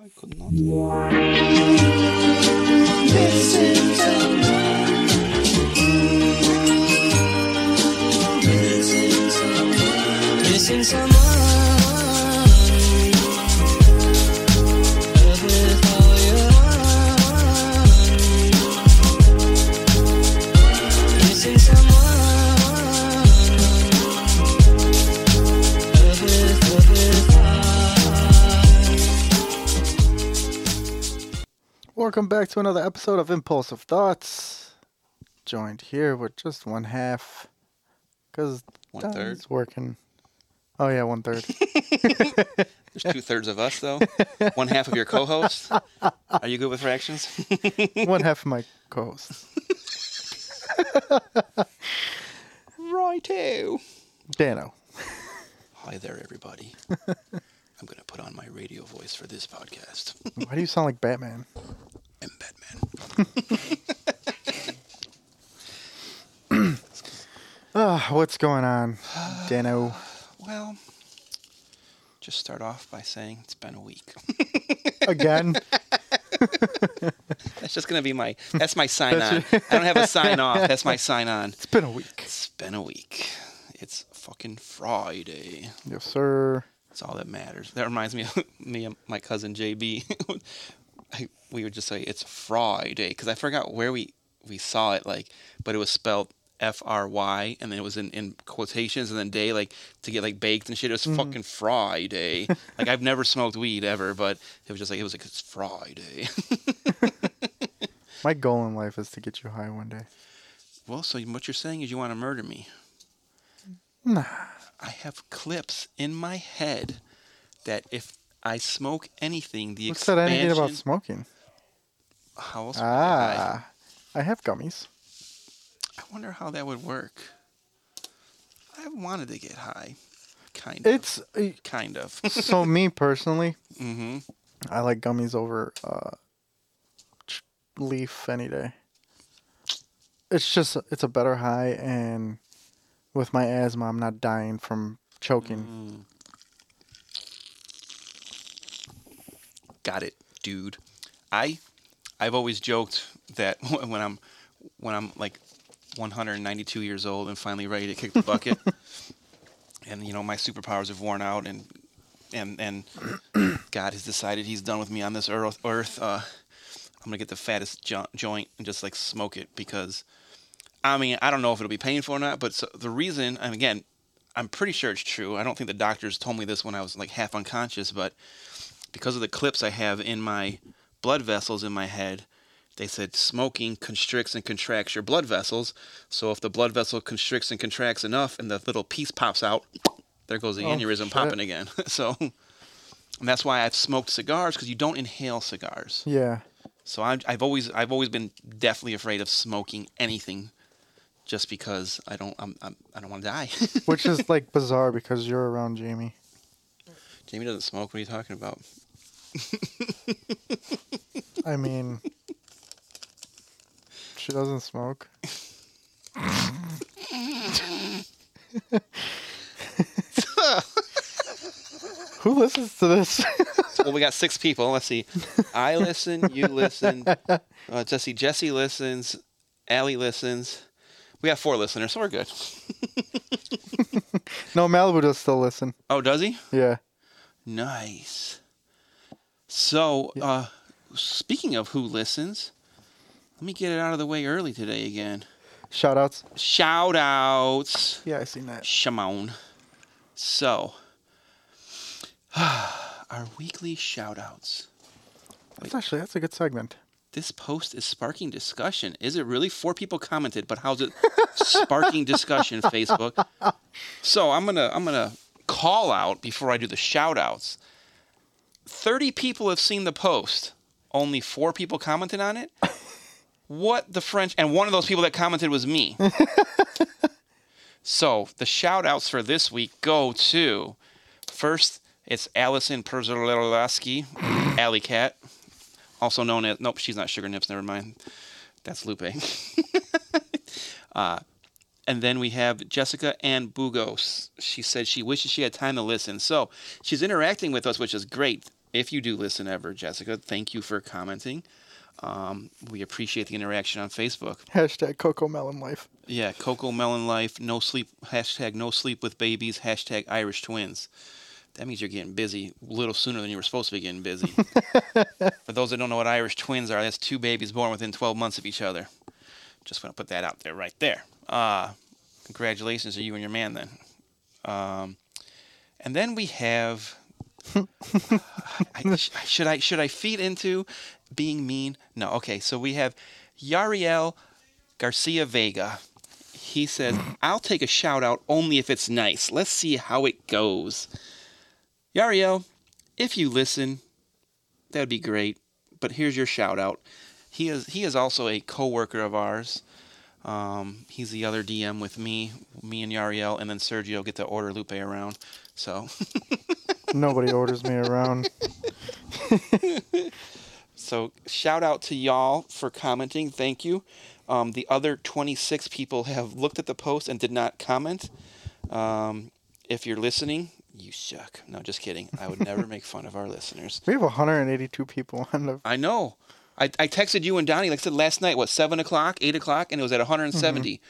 I could not. Welcome back to another episode of Impulsive Thoughts. Joined here with just one half, because One third. Working. Oh yeah, one third. There's two thirds of us, though. One half of your co-host. Are you good with fractions? one half of my co-host. Righto. Dano. Hi there, everybody. I'm gonna put on my radio voice for this podcast. Why do you sound like Batman? I'm Batman. Ah, what's going on, Dano? Well, just start off by saying it's been a week. Again? That's just gonna be my. That's my sign on. I don't have a sign off. That's my sign on. It's been a week. It's been a week. It's fucking Friday. Yes, sir. That's all that matters. That reminds me of me and my cousin JB. I, we would just say it's Friday because I forgot where we we saw it like, but it was spelled F R Y and then it was in, in quotations and then day like to get like baked and shit. It was mm-hmm. fucking Friday. like I've never smoked weed ever, but it was just like it was like it's Friday. My goal in life is to get you high one day. well, so what you're saying is you want to murder me? Nah. I have clips in my head that if I smoke anything, the Who said anything about smoking? How else would I? Ah, I have gummies. I wonder how that would work. I wanted to get high, kind of. It's kind of. so me personally. hmm I like gummies over uh, leaf any day. It's just it's a better high, and with my asthma, I'm not dying from choking. Got it, dude. I, I've always joked that when I'm, when I'm like 192 years old and finally ready to kick the bucket, and you know my superpowers have worn out, and and and God has decided He's done with me on this earth. Earth, uh, I'm gonna get the fattest jo- joint and just like smoke it because, I mean, I don't know if it'll be painful or not, but so, the reason, and again, I'm pretty sure it's true. I don't think the doctors told me this when I was like half unconscious, but because of the clips I have in my blood vessels in my head, they said smoking constricts and contracts your blood vessels. So if the blood vessel constricts and contracts enough and the little piece pops out, there goes the Oh, aneurysm shit. popping again. so and that's why I've smoked cigars because you don't inhale cigars. Yeah, So I'm, I've always I've always been deathly afraid of smoking anything, just because I don't I'm, I'm I don't want to die. which is like bizarre because you're around Jamie. Jamie doesn't smoke. What are you talking about? I mean, she doesn't smoke. Who listens to this? well, we got six people. Let's see. I listen. You listen. Uh, let's. Jesse listens. Allie listens. We got four listeners, so we're good. no, Malibu does still listen. Oh, does he? Yeah. Nice. So, uh, speaking of who listens, let me get it out of the way early today again. Shout outs. Shout outs. Yeah, I seen that. Shimon. So, our weekly shout outs. That's actually that's a good segment. This post is sparking discussion. Is it really? Four people commented, but how's it sparking discussion, Facebook? So I'm gonna I'm gonna call out before I do the shout outs. Thirty people have seen the post. Only four people commented on it. What the French and one of those people that commented was me. so the shout outs for this week go to first it's Allison Perzolowski, Alley Cat also known as nope, she's not Sugar Nips. Never mind, that's Lupe. uh, and then we have Jessica Ann Bugos. She said she wishes she had time to listen, so she's interacting with us, which is great. If you do listen ever, Jessica, thank you for commenting. Um, we appreciate the interaction on Facebook. Hashtag Cocomelon Life. Yeah, Cocomelon Life, no sleep, hashtag no sleep with babies, hashtag Irish twins. That means you're getting busy a little sooner than you were supposed to be getting busy. For those that don't know what Irish twins are, that's two babies born within 12 months of each other. Just want to put that out there right there. Uh, congratulations to you and your man then. Um, and then we have. I, should I should I feed into being mean? No. Okay. So we have Yariel Garcia Vega. He says, "I'll take a shout out only if it's nice. Let's see how it goes." Yariel, if you listen, that'd be great. But here's your shout out. He is he is also a coworker of ours. Um, he's the other DM with me, me and Yariel, and then Sergio get to order Lupe around. So Nobody orders me around. so shout out to y'all for commenting. Thank you. Um, the other 26 people have looked at the post and did not comment. Um, if you're listening, you suck. No, just kidding. I would never make fun of our listeners. We have 182 people on the. I know. I, I texted you and Donnie, like I said last night, what, 7 o'clock, 8 o'clock, and it was at 170. Mm-hmm.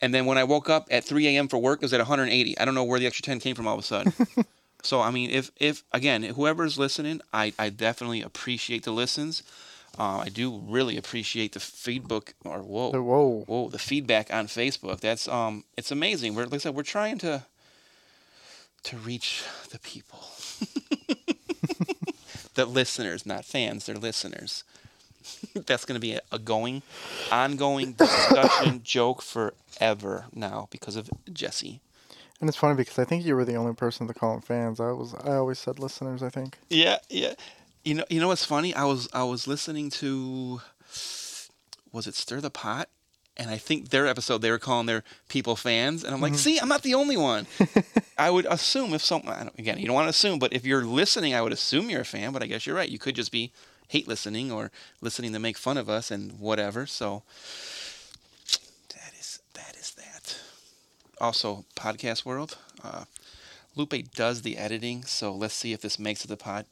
And then when I woke up at 3 a.m. for work, it was at 180. I don't know where the extra 10 came from all of a sudden. so, I mean, if, if again, whoever's listening, I, I definitely appreciate the listens. Uh, I do really appreciate the feedback, or whoa, the, whoa, whoa, the feedback on Facebook. That's um, it's amazing. We're like I said, we're trying to to reach the people, the listeners, not fans. They're listeners. That's going to be a, a going, ongoing discussion joke forever now because of Jesse. And it's funny because I think you were the only person to call them fans. I was I always said listeners. I think. Yeah, yeah. You know, you know what's funny? I was I was listening to, was it Stir the Pot? and I think their episode they were calling their people fans, and I'm like, mm-hmm. see, I'm not the only one. I would assume if some again, you don't want to assume, but if you're listening, I would assume you're a fan. But I guess you're right. You could just be hate listening or listening to make fun of us and whatever. So that is that is that. Also, podcast world. Uh, Lupe does the editing, so let's see if this makes it the pod.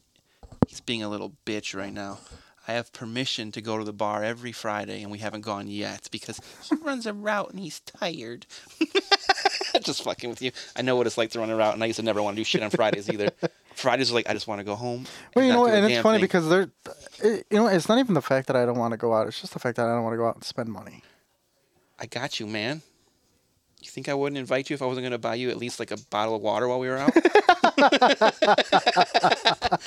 He's being a little bitch right now. I have permission to go to the bar every Friday, and we haven't gone yet because he runs a route and he's tired. just fucking with you. I know what it's like to run a route, and I used to never want to do shit on Fridays either. Fridays are like I just want to go home. Well, you know, and it's funny thing. because they're, it, you know, it's not even the fact that I don't want to go out. It's just the fact that I don't want to go out and spend money. I got you, man. You think I wouldn't invite you if I wasn't going to buy you at least like a bottle of water while we were out?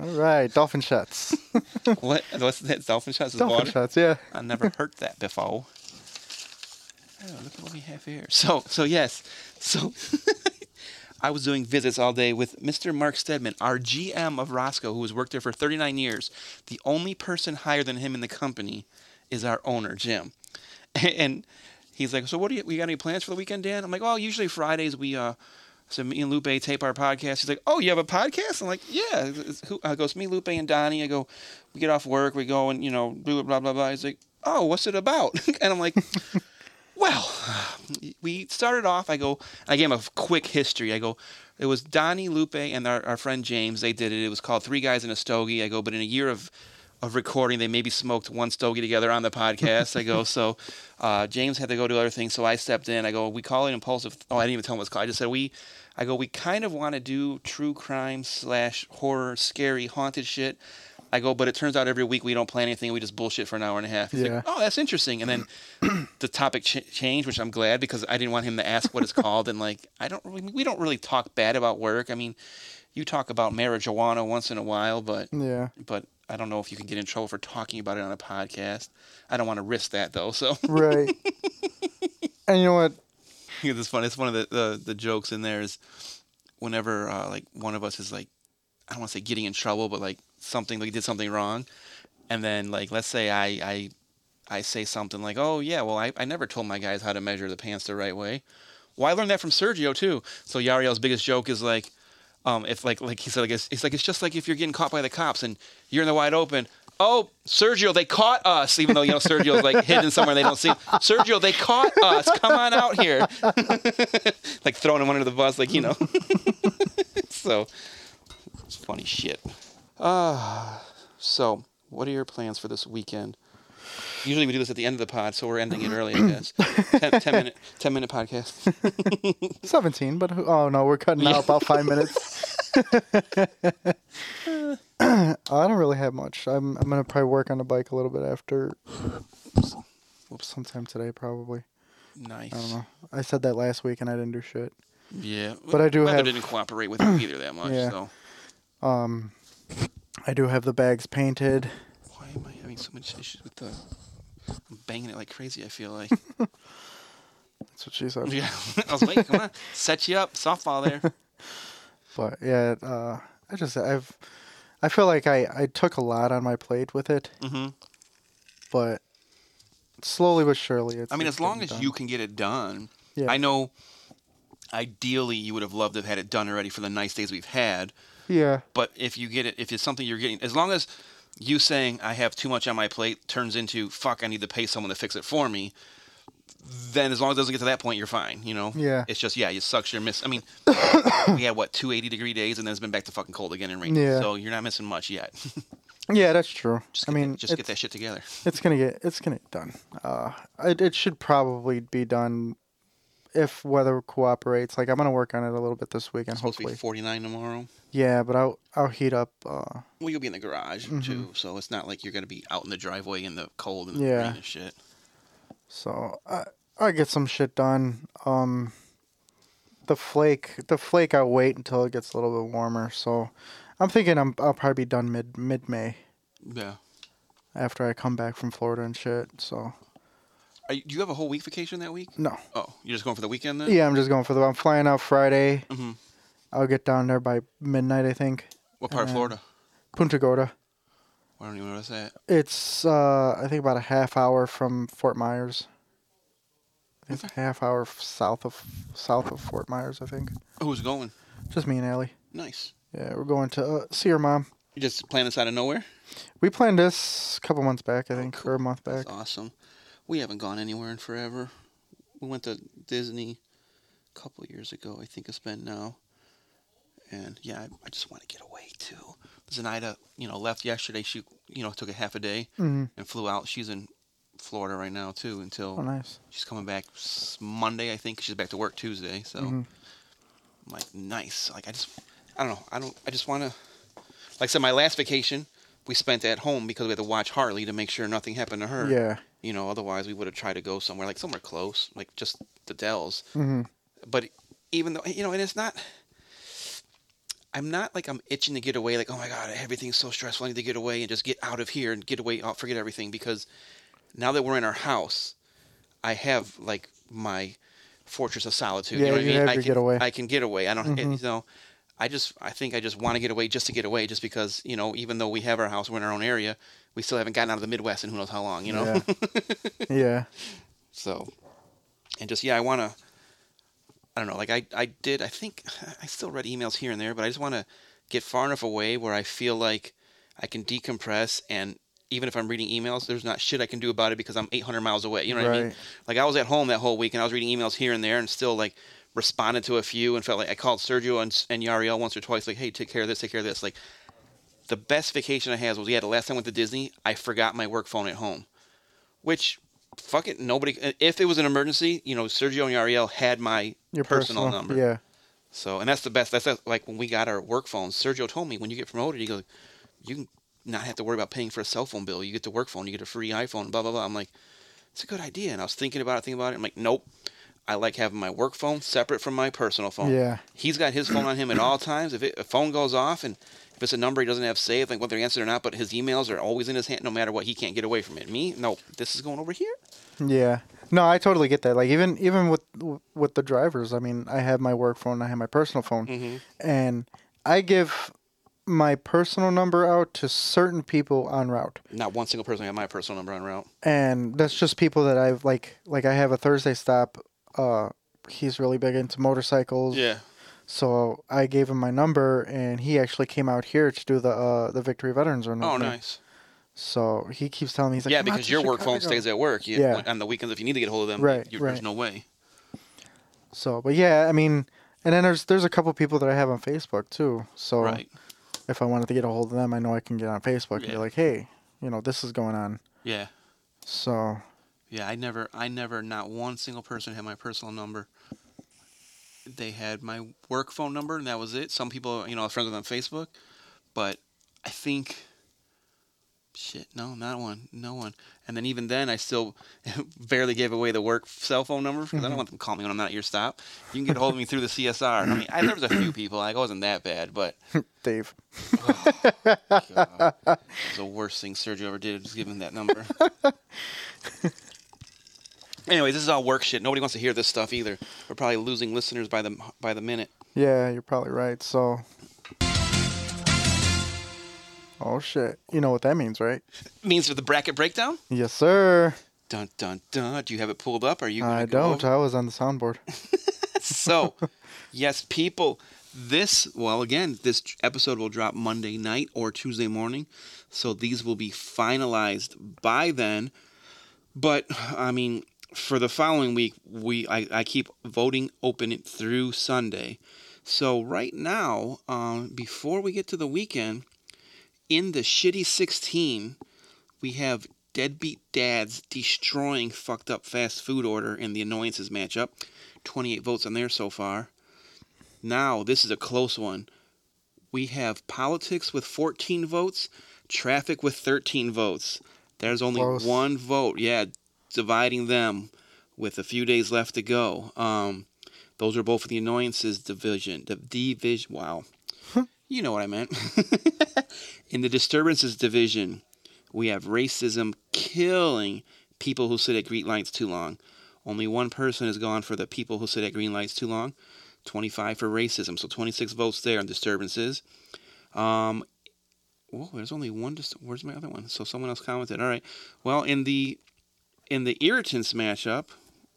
All right, dolphin shots. what? What's that? Dolphin shots? Dolphin water? shots. Yeah. I never heard that before. Oh, look at what we have here. So, so yes, so I was doing visits all day with Mr. Mark Stedman, our GM of Roscoe, who has worked there for 39 years. The only person higher than him in the company is our owner, Jim. And he's like, "So what do you? We got any plans for the weekend, Dan?" I'm like, "Well, usually Fridays we uh." So me and Lupe tape our podcast. He's like, "Oh, you have a podcast?" I'm like, "Yeah." Who, I goes, "Me, Lupe, and Donnie." I go, "We get off work, we go and you know do it, blah blah blah." He's like, "Oh, what's it about?" and I'm like, "Well, we started off. I go, I gave him a quick history. I go, it was Donnie, Lupe, and our, our friend James. They did it. It was called Three Guys in a Stogie. I go, but in a year of of recording. They maybe smoked one stogie together on the podcast. I go, so uh, James had to go do other things, so I stepped in. I go, we call it impulsive. Oh, I didn't even tell him what it's called. I just said we. I go, we kind of want to do true crime slash horror, scary, haunted shit. I go, but it turns out every week we don't plan anything. We just bullshit for an hour and a half. He's yeah. like, oh, that's interesting. And then the topic ch- changed, which I'm glad because I didn't want him to ask what it's called. And like, I don't really, we don't really talk bad about work. I mean, you talk about marijuana once in a while, but yeah, but I don't know if you can get in trouble for talking about it on a podcast. I don't want to risk that though. So right. and you know what? It's funny. It's one of the, the, the jokes in there is whenever uh, like one of us is like I don't want to say getting in trouble, but like something like did something wrong, and then like let's say I I I say something like, oh yeah, well I, I never told my guys how to measure the pants the right way. Well, I learned that from Sergio too. So Yariel's biggest joke is like, um, if like like he said, like it's, it's like it's just like if you're getting caught by the cops and you're in the wide open. Oh, Sergio, they caught us, even though you know Sergio's like hidden somewhere they don't see. Him. Sergio, they caught us. Come on out here, like throwing him under the bus, like you know. so, It's funny shit. Uh, so, what are your plans for this weekend? Usually we do this at the end of the pod, so we're ending it early, I guess. ten, minute, ten minute podcast. 17, but oh no, we're cutting out about five minutes. I don't really have much. I'm I'm gonna probably work on the bike a little bit after. Sometime today, probably. Nice. I don't know. I said that last week and I didn't do shit. Yeah, But I do weather have- didn't cooperate with you either that much. Yeah. So Um, I do have the bags painted. Why am I having so much issues with the? I'm banging it like crazy. I feel like. That's what she said. yeah, I was waiting. Come on, set you up, softball there. But yeah, uh, I just I've I feel like I I took a lot on my plate with it, Mm-hmm. but slowly but surely. It's, I mean, it's as long as getting you can get it done. Yeah. I know. Ideally, you would have loved to have had it done already for the nice days we've had. Yeah. But if you get it, if it's something you're getting, as long as you saying I have too much on my plate turns into fuck, I need to pay someone to fix it for me. Then as long as it doesn't get to that point, you're fine. You know. Yeah. It's just yeah, it sucks. You're miss. I mean, we had what 280 degree days, and then it's been back to fucking cold again and rain. Yeah. So you're not missing much yet. Yeah, that's true. just I mean, that, just get that shit together. it's gonna get it's gonna get done. Uh, it it should probably be done if weather cooperates. Like I'm gonna work on it a little bit this weekend, It's supposed to be hopefully. 49 tomorrow. Yeah, but I'll I'll heat up. Uh, Well, you'll be in the garage Mm-hmm. too, so it's not like you're gonna be out in the driveway in the cold and the Yeah. rain and shit. so I I get some shit done. Um, the flake the flake I'll wait until it gets a little bit warmer. So I'm thinking I'm I'll probably be done mid mid May Yeah. after I come back from Florida and shit. So Are you, do you have a whole week vacation that week? no. Oh, you're just going for the weekend then? Yeah, I'm just going for the. I'm flying out Friday. Mm-hmm. I'll get down there by midnight, I think. What part of Florida? Punta Gorda. I don't even know what's that. It's uh, I think about a half hour from Fort Myers. Think It's a half hour f- south of south of Fort Myers, I think. Who's going? Just me and Allie. Nice. Yeah, we're going to uh, see her mom. You just plan this out of nowhere? We planned this a couple months back, I think, cool. or a month back. That's awesome. We haven't gone anywhere in forever. We went to Disney a couple years ago, I think it's been now. And yeah, I, I just want to get away too. Zenaida, you know, left yesterday. She, you know, took a half a day hmm and flew out. She's in Florida right now too until Oh, nice. she's coming back Monday, I think. She's back to work Tuesday. So Mhm. I'm like, nice. Like I just, I don't know. I don't. I just want to. Like I said, my last vacation we spent at home because we had to watch Harley to make sure nothing happened to her. Yeah. You know, otherwise we would have tried to go somewhere like somewhere close, like just the Dells. hmm But even though you know, and it's not. I'm not like I'm itching to get away. Like, oh my god, everything's so stressful. I need to get away and just get out of here and get away. I'll forget everything because now that we're in our house, I have like my fortress of solitude. Yeah, you know what I mean? I can, getaway. I can get away. I don't. Mhm. You know, I just I think I just want to get away just to get away, just because you know, even though we have our house, we're in our own area, we still haven't gotten out of the Midwest in who knows how long. You know. Yeah. yeah. So, and just yeah, I want to. I don't know. Like I, I did. I think I still read emails here and there, but I just want to get far enough away where I feel like I can decompress. And even if I'm reading emails, there's not shit I can do about it because I'm 800 miles away. You know what I mean? Like I was at home that whole week and I was reading emails here and there and still like responded to a few and felt like I called Sergio and, and Yariel once or twice like, hey, take care of this, take care of this. Like the best vacation I had was yeah, the last time I went to Disney, I forgot my work phone at home, which fuck it, nobody. If it was an emergency, you know, Sergio and Yariel had my Your personal, number. Yeah. So, and that's the best. That's like when we got our work phones. Sergio told me when you get promoted, he goes, you can not have to worry about paying for a cell phone bill. You get the work phone, you get a free iPhone, blah blah blah. I'm like, it's a good idea. And I was thinking about it, thinking about it. I'm like, nope. I like having my work phone separate from my personal phone. Yeah. He's got his phone on him at all times. If it, a phone goes off and if it's a number he doesn't have saved, like whether he answered or not, but his emails are always in his hand, no matter what. He can't get away from it. Me, no. This is going over here. Yeah. No, I totally get that. Like even even with with the drivers, I mean, I have my work phone, I have my personal phone, Mm-hmm. and I give my personal number out to certain people on route. Not one single person had my personal number on route. And that's just people that I've like like I have a Thursday stop uh he's really big into motorcycles. Yeah. So I gave him my number and he actually came out here to do the uh the Victory Veterans Run. Oh, nice. So he keeps telling me he's like yeah, because your work phone stays at work. You, Yeah. On the weekends, if you need to get hold of them, Right, you, right. there's no way. So, but yeah, I mean, and then there's there's a couple people that I have on Facebook too. So Right. if I wanted to get a hold of them, I know I can get on Facebook and be like, hey, you know, this is going on. Yeah. So Yeah, I never, I never, not one single person had my personal number. They had my work phone number, and that was it. Some people, you know, I was friends with on Facebook, but I think, shit, no, not one, no one. And then even then, I still barely gave away the work cell phone number because I don't mm-hmm. want them to call me when I'm not at your stop. You can get a hold of me through the CSR. I mean, I, there was a few people, like, it wasn't that bad, but Dave, oh, God, the worst thing Sergio ever did was give him that number. anyway, this is all work shit. Nobody wants to hear this stuff either. We're probably losing listeners by the by the minute. yeah, you're probably right. So. Oh shit! You know what that means, right? It Means for the bracket breakdown. Yes, sir. Dun dun dun. Do you have it pulled up? Are you? I don't. over? I was on the soundboard. so, yes, people, this, well, again, this episode will drop Monday night or Tuesday morning. So these will be finalized by then. But, I mean, for the following week, we I, I keep voting open through Sunday. So right now, um, before we get to the weekend, in the shitty 16, we have deadbeat dads destroying fucked up fast food order in the annoyances matchup. 28 votes on there so far. Now, this is a close one. We have politics with 14 votes, traffic with 13 votes. There's only Close. one vote. Yeah, dividing them with a few days left to go. Um, those are both for the annoyances division. The division. Wow. you know what I meant. In the disturbances division, we have racism killing people who sit at green lights too long. Only one person has gone for the people who sit at green lights too long. 25 for racism, so 26 votes there on disturbances. Um, whoa, there's only one. Dis- Where's my other one? So someone else commented. All right. Well, in the in the irritants matchup,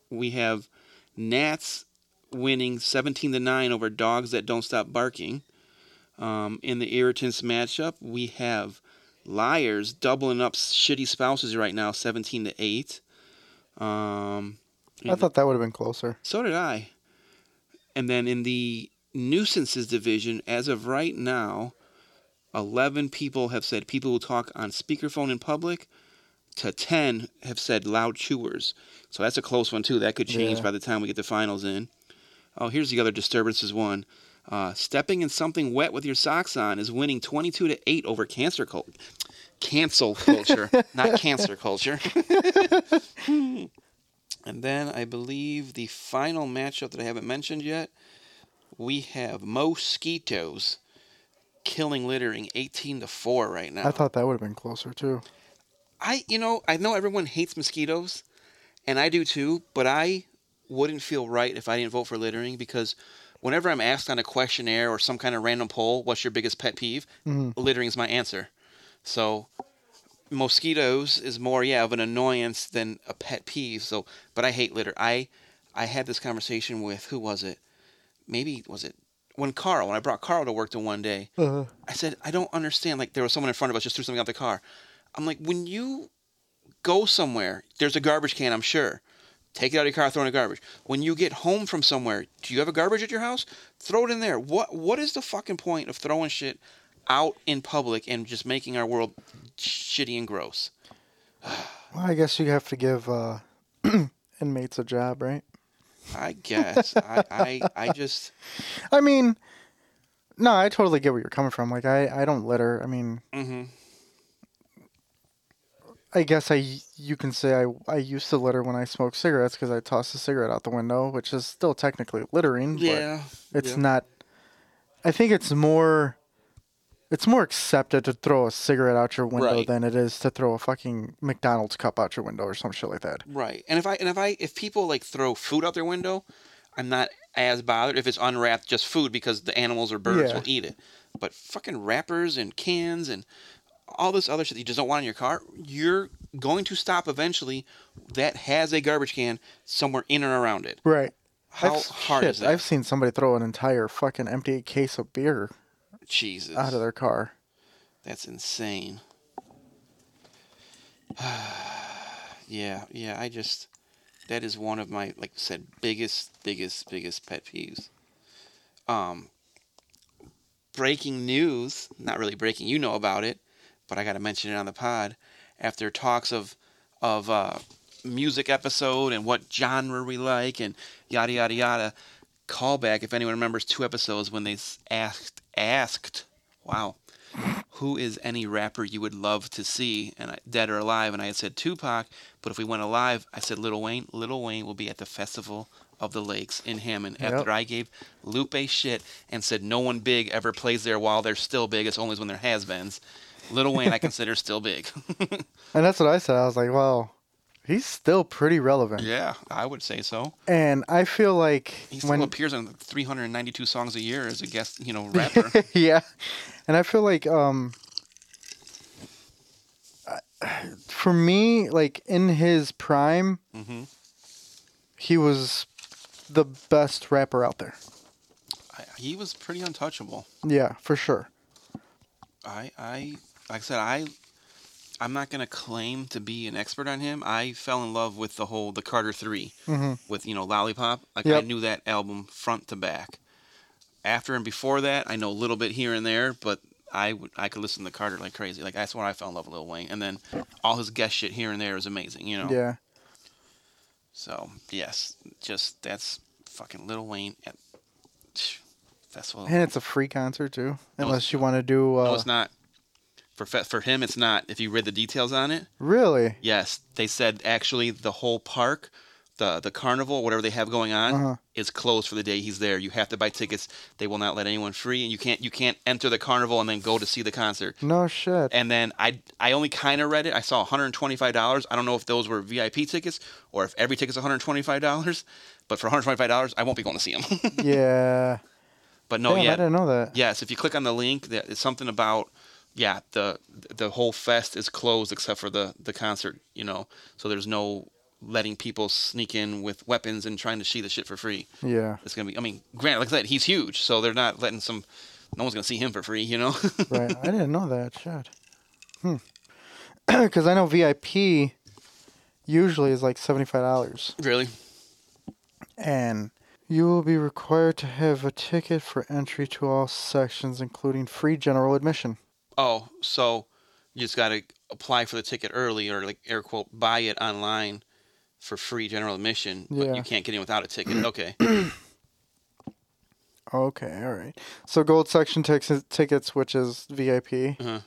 we have Gnats winning 17 to nine over dogs that don't stop barking. Um, in the irritants matchup, we have liars doubling up shitty spouses right now, 17 to eight. Um, I thought that would have been closer. so did I. And then in the nuisances division, as of right now, 11 people have said people who talk on speakerphone in public, to 10 have said loud chewers. So that's a close one, too. That could change Yeah. by the time we get the finals in. Oh, here's the other disturbances one. Uh, stepping in something wet with your socks on is winning 22 to 8 over cancer culture. Cancel culture, not cancer culture. And then I believe the final matchup that I haven't mentioned yet, we have mosquitoes killing littering 18 to 4 right now. I thought that would have been closer too. I you know, I know everyone hates mosquitoes and I do too, but I wouldn't feel right if I didn't vote for littering because whenever I'm asked on a questionnaire or some kind of random poll, what's your biggest pet peeve? Mhm. Littering is my answer. So mosquitoes is more yeah of an annoyance than a pet peeve. So, but I hate litter. I I had this conversation with who was it? Maybe was it when Carl when I brought Carl to work to one day. Uh, I said I don't understand. Like there was someone in front of us just threw something out the car. I'm like when you go somewhere, there's a garbage can. I'm sure. Take it out of your car, throw it in the garbage. When you get home from somewhere, do you have a garbage at your house? Throw it in there. What What is the fucking point of throwing shit out in public and just making our world shitty and gross? well, I guess you have to give uh, inmates a job, right? I guess. I, I I just I mean, no, I totally get where you're coming from. Like, I, I don't litter. I mean, hmm I guess I you can say I I used to litter when I smoked cigarettes because I tossed a cigarette out the window, which is still technically littering. yeah. but it's yeah. not. I think it's more. It's more accepted to throw a cigarette out your window Right. than it is to throw a fucking McDonald's cup out your window or some shit like that. Right. And if I and if I if people like throw food out their window, I'm not as bothered if it's unwrapped just food because the animals or birds Yeah. will eat it. But fucking wrappers and cans and all this other shit that you just don't want in your car, you're going to stop eventually that has a garbage can somewhere in or around it. Right. How I've, hard shit, is that? I've seen somebody throw an entire fucking empty case of beer Jesus. out of their car. That's insane. yeah, yeah, I just that is one of my like I said biggest biggest biggest pet peeves. Um breaking news. Not really breaking. You know about it, but I got to mention it on the pod. After talks of of uh, music episode and what genre we like and yada yada yada. Callback, if anyone remembers two episodes when they asked asked, wow, who is any rapper you would love to see, and I, dead or alive? And I had said Tupac, but if we went alive, I said Little Wayne. Little Wayne will be at the Festival of the Lakes in Hammond. Yep. After I gave Lupe shit and said no one big ever plays there while they're still big. It's only when they're has-beens. Little Wayne, I consider still big. And that's what I said. I was like, well, he's still pretty relevant. yeah, I would say so. And I feel like He still when appears on 392 songs a year as a guest, you know, rapper. yeah, and I feel like um, for me, like in his prime, hmm he was the best rapper out there. I, he was pretty untouchable. Yeah, for sure. I, I, like I said, I, I'm not gonna claim to be an expert on him. I fell in love with the whole the Carter Three hmm with you know Lollipop. Like I knew that album front to back. After and before that, I know a little bit here and there, but I would I could listen to Carter like crazy. Like that's when I fell in love with Lil Wayne, and then all his guest shit here and there is amazing. You know. Yeah, So yes, just that's fucking Lil Wayne at festival. and it's a free concert too, No, unless you want to do. Uh, no, it's not. For for him, it's not. If you read the details on it, Really? yes, they said actually the whole park, the the carnival, whatever they have going on, Uh-huh. is closed for the day he's there. You have to buy tickets. They will not let anyone free, and you can't you can't enter the carnival and then go to see the concert. No shit. And then I I only kind of read it. I saw $125. I don't know if those were VIP tickets or if every ticket's $125. But for $125, I won't be going to see him. yeah. but no, Damn, yeah, I didn't know that. Yes, if you click on the link, it's something about yeah the the whole fest is closed except for the the concert. You know, so there's no letting people sneak in with weapons and trying to see the shit for free. Yeah. It's gonna be. I mean, granted, like I said, he's huge, so they're not letting some. No one's gonna see him for free. You know. right. I didn't know that. Shit. Hmm. Because I know VIP usually is like seventy five dollars, really? and you will be required to have a ticket for entry to all sections, including free general admission. Oh, so you just gotta apply for the ticket early, or like air quote, buy it online for free general admission, but Yeah. you can't get in without a ticket. Okay. Okay, all right. So gold section tix- tickets, which is VIP, Uh-huh.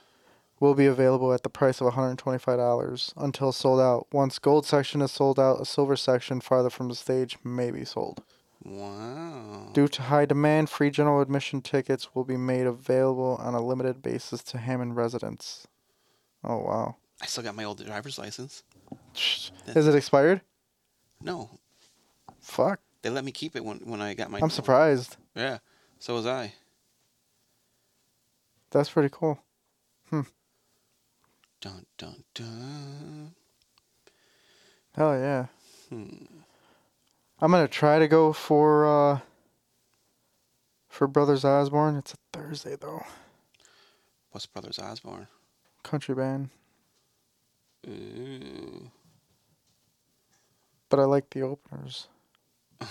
will be available at the price of $125 until sold out. Once gold section is sold out, a silver section farther from the stage may be sold. Wow. Due to high demand, free general admission tickets will be made available on a limited basis to Hammond residents. Oh wow. I still got my old driver's license. Is it expired? No, Fuck. they let me keep it when when I got my. I'm surprised. Yeah, so was I. That's pretty cool. Hmm. Dun dun dun. Hell yeah. Hmm. I'm gonna try to go for uh for Brothers Osborne. It's a Thursday though. What's Brothers Osborne? Country band. Ooh. But I like the openers.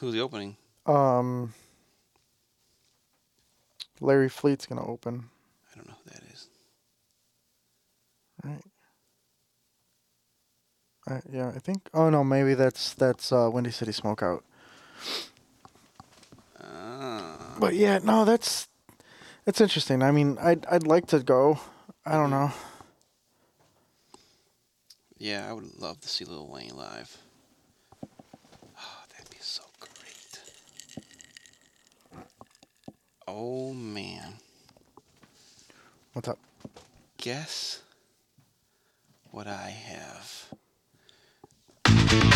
Who's the opening? Um Larry Fleet's gonna open. I don't know who that is. Right. I, yeah, I think. Oh no, maybe that's that's uh, Windy City Smokeout. Ah. But yeah, no, that's it's interesting. I mean, I'd I'd like to go. I don't know. Yeah, I would love to see Lil Wayne live. Oh, that'd be so great. Oh man. What's up? Guess what I have.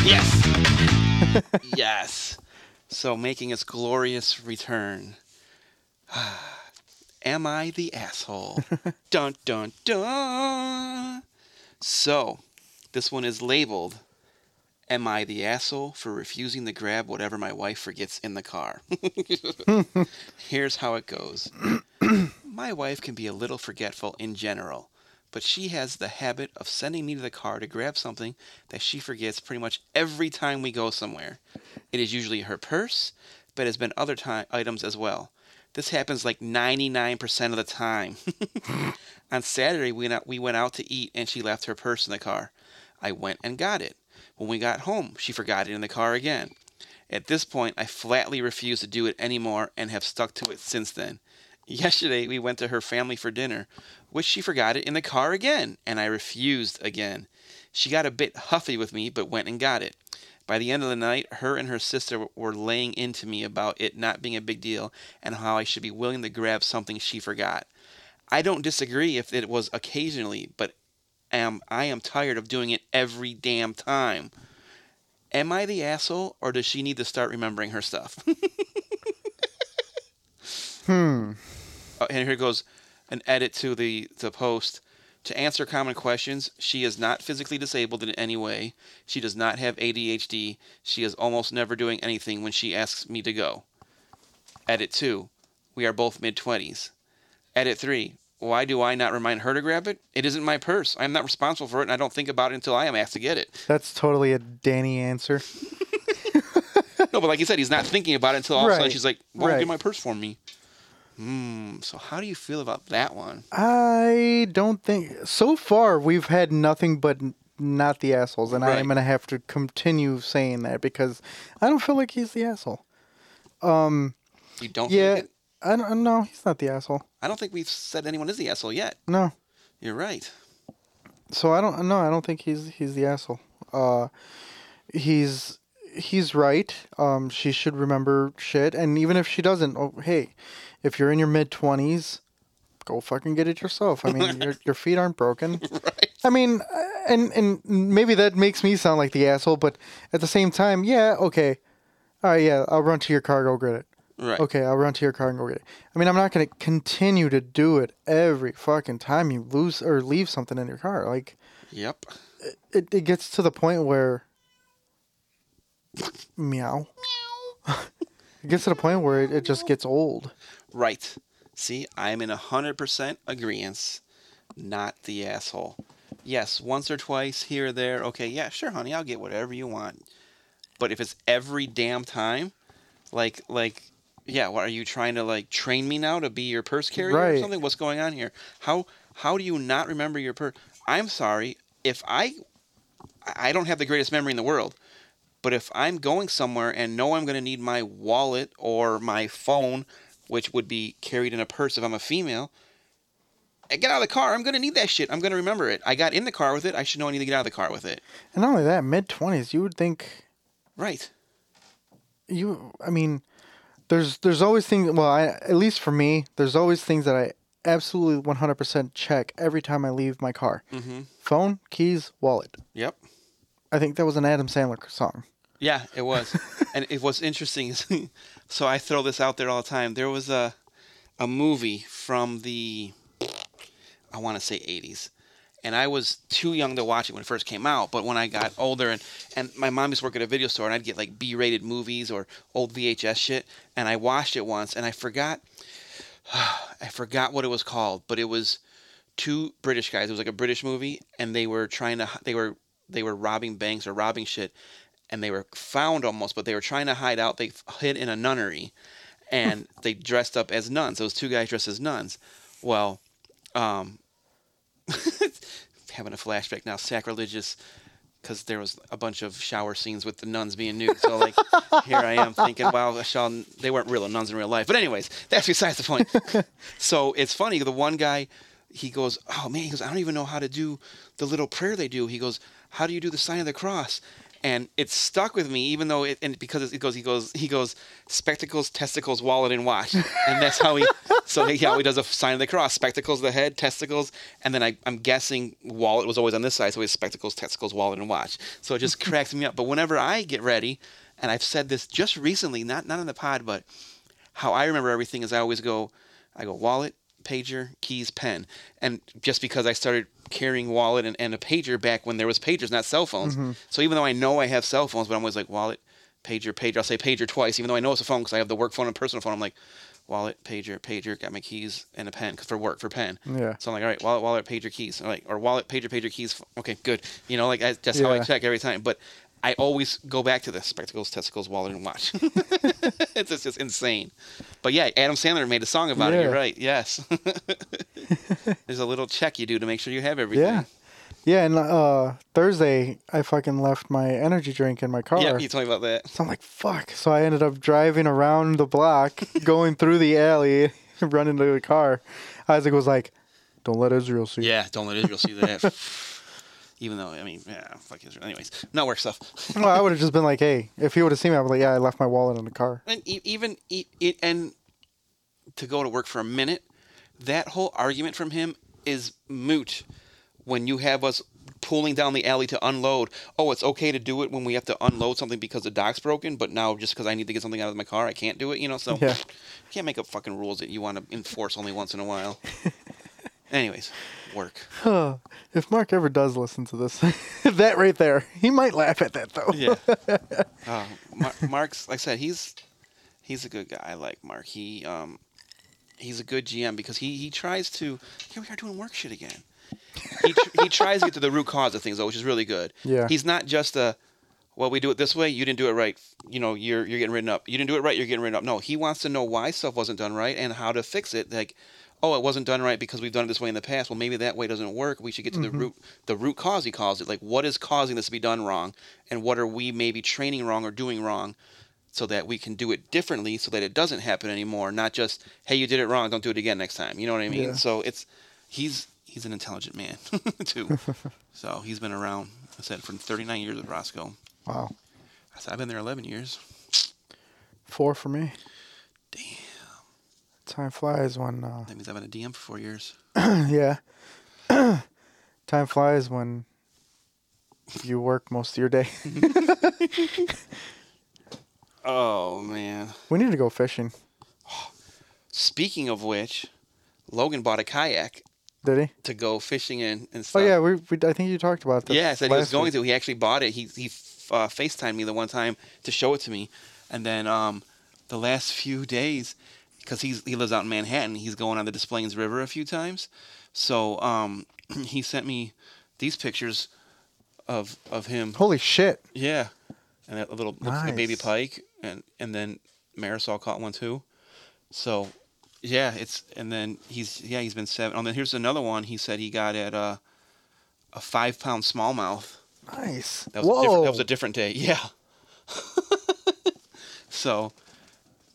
Yes! yes! So, making its glorious return. Am I the asshole? dun dun dun! So, this one is labeled Am I the asshole for refusing to grab whatever my wife forgets in the car? Here's how it goes. My wife can be a little forgetful in general, but she has the habit of sending me to the car to grab something that she forgets pretty much every time we go somewhere. It is usually her purse, but it has been other ti items as well. This happens like 99% of the time. On Saturday, we went, out, we went out to eat and she left her purse in the car. I went and got it. When we got home, she forgot it in the car again. At this point, I flatly refuse to do it anymore and have stuck to it since then. Yesterday, we went to her family for dinner, which she forgot it in the car again, and I refused again. She got a bit huffy with me, but went and got it. By the end of the night, her and her sister were laying into me about it not being a big deal and how I should be willing to grab something she forgot. I don't disagree if it was occasionally, but am I am tired of doing it every damn time. Am I the asshole, or does she need to start remembering her stuff? Hmm. Uh, and here goes an edit to the, the post. To answer common questions, she is not physically disabled in any way. She does not have ADHD. She is almost never doing anything when she asks me to go. Edit 2. We are both mid 20s. Edit 3. Why do I not remind her to grab it? It isn't my purse. I'm not responsible for it, and I don't think about it until I am asked to get it. That's totally a Danny answer. No, but like you said, he's not thinking about it until all of a sudden Right. she's like, "Won't Right. get my purse for me." Hmm. So how do you feel about that one? I don't think so far we've had nothing but not the assholes, and I am gonna have to continue saying that because I don't feel like he's the asshole. You don't? Yeah, Think it? I don't. No, he's not the asshole. I don't think we've said anyone is the asshole yet. No, You're right. so I don't. No, I don't think he's he's the asshole. Uh, he's he's right. Um, she should remember shit, and even if she doesn't, oh hey, if you're in your mid twenties, go fucking get it yourself. I mean, your your feet aren't broken. right. I mean, uh, and and maybe that makes me sound like the asshole, but at the same time, yeah, okay, all right, yeah, I'll run to your car, go get it. Right. Okay, I'll run to your car and go get it. I mean, I'm not gonna continue to do it every fucking time you lose or leave something in your car. Like, Yep. it, it gets to the point where, meow. meow. it gets to the point where it, it just gets old. Right. See, I'm in a hundred percent agreement. Not the asshole. Yes, once or twice here or there. Okay, yeah, sure, honey, I'll get whatever you want. But if it's every damn time, like like yeah, what are you trying to like train me now to be your purse carrier or something? What's going on here? How how do you not remember your purse? I'm sorry if I I don't have the greatest memory in the world, but if I'm going somewhere and know I'm going to need my wallet or my phone, which would be carried in a purse if I'm a female, I get out of the car. I'm going to need that shit. I'm going to remember it. I got in the car with it. I should know I need to get out of the car with it. And not only that, mid twenties, you would think Right. you i mean there's there's always things well I, at least for me there's always things that i absolutely 100% check every time i leave my car Mm-hmm. phone keys wallet Yep. i think that was an adam sandler song Yeah, it was. and it was interesting. so I throw this out there all the time. There was a a movie from the I want to say 80s. And I was too young to watch it when it first came out, but when I got older and and my mom used to work at a video store and I'd get like B-rated movies or old VHS shit and I watched it once and I forgot I forgot what it was called, but it was two British guys. It was like a British movie, and they were trying to they were they were robbing banks or robbing shit, and they were found almost, but they were trying to hide out. They hid in a nunnery, and they dressed up as nuns. Those two guys dressed as nuns. Well, um, having a flashback now, sacrilegious. Because there was a bunch of shower scenes with the nuns being nude, so like here I am thinking, wow, shall they weren't real nuns in real life. But anyways, that's besides the point. so it's funny. The one guy, he goes, "Oh man," he goes, "I don't even know how to do the little prayer they do." He goes, "How do you do the sign of the cross?" And it stuck with me, even though it and because it goes, he goes, he goes, spectacles, testicles, wallet, and watch, and that's how he. So he does a sign of the cross: spectacles, the head, testicles, and then I, I'm guessing wallet was always on this side, so he has spectacles, testicles, wallet, and watch. So it just cracks me up. But whenever I get ready, and I've said this just recently, not not on the pod, but how I remember everything is I always go, I go wallet, pager, keys, pen, and just because I started carrying wallet and, and a pager back when there was pagers, not cell phones. Mm-hmm. So even though I know I have cell phones, but I'm always like wallet, pager, pager. I'll say pager twice, even though I know it's a phone because I have the work phone and personal phone. I'm like wallet, pager, pager. Got my keys and a pen 'cause for work for pen. Yeah. So I'm like, all right, wallet, wallet, pager, keys. Or like or wallet, pager, pager, keys. Okay, good. You know, like I, that's how I check every time. But I always go back to the spectacles, testicles, wallet, and watch. it's just, just insane. But yeah, Adam Sandler made a song about it. You're right. Yes. There's a little check you do to make sure you have everything. Yeah. Yeah, and uh, Thursday I fucking left my energy drink in my car. Yeah, you told me about that. So I'm like, fuck. So I ended up driving around the block, going through the alley, running to the car. Isaac was like, don't let Israel see. Yeah, don't let Israel see that. Even though, I mean, yeah, fuck Israel. Anyways, not work stuff. Well, I would have just been like, hey, if he would have seen me, I was like, yeah, I left my wallet in the car. and e- even e- it and to go to work for a minute that whole argument from him is moot when you have us pulling down the alley to unload oh it's okay to do it when we have to unload something because the dock's broken but now just because i need to get something out of my car i can't do it you know so Yeah. you can't make up fucking rules that you want to enforce only once in a while anyways work. If Mark ever does listen to this, that right there, he might laugh at that though. yeah. Uh, Mar- mark's like i said he's he's a good guy i like mark. He um he's a good gm because he he tries to here we are doing work shit again. He, tr- he tries to get to the root cause of things though which is really good. Yeah. he's not just a well we do it this way you didn't do it right you know you're you're getting written up. You didn't do it right you're getting written up. No he wants to know why stuff wasn't done right and how to fix it. Like oh it wasn't done right because we've done it this way in the past well maybe that way doesn't work we should get to the mm-hmm. root the root cause he calls it like what is causing this to be done wrong and what are we maybe training wrong or doing wrong so that we can do it differently so that it doesn't happen anymore not just hey you did it wrong don't do it again next time you know what i mean Yeah. so it's he's he's an intelligent man too so he's been around i said for 39 years with roscoe Wow. I said, I've been there 11 years. Four for me. Damn. Time flies when, uh, That means I've been a DM for four years. yeah. Time flies when you work most of your day. Oh, man. we need to go fishing. Speaking of which, Logan bought a kayak Did he? to go fishing in and Oh yeah, we, we I think you talked about that. Yeah, I said he was going week. to. He actually bought it. He he uh, FaceTimed me the one time to show it to me, and then um, the last few days, because he's he lives out in Manhattan, he's going on the Des Plaines River a few times. So um, he sent me these pictures of of him. Holy shit! Yeah, and a little looks like a baby pike, and and then Marisol caught one too. So, yeah, it's and then he's yeah he's been seven. Oh, then here's another one. He said he got at uh, a five pound smallmouth. Nice. That was a Whoa. different. That was a different day. Yeah. so,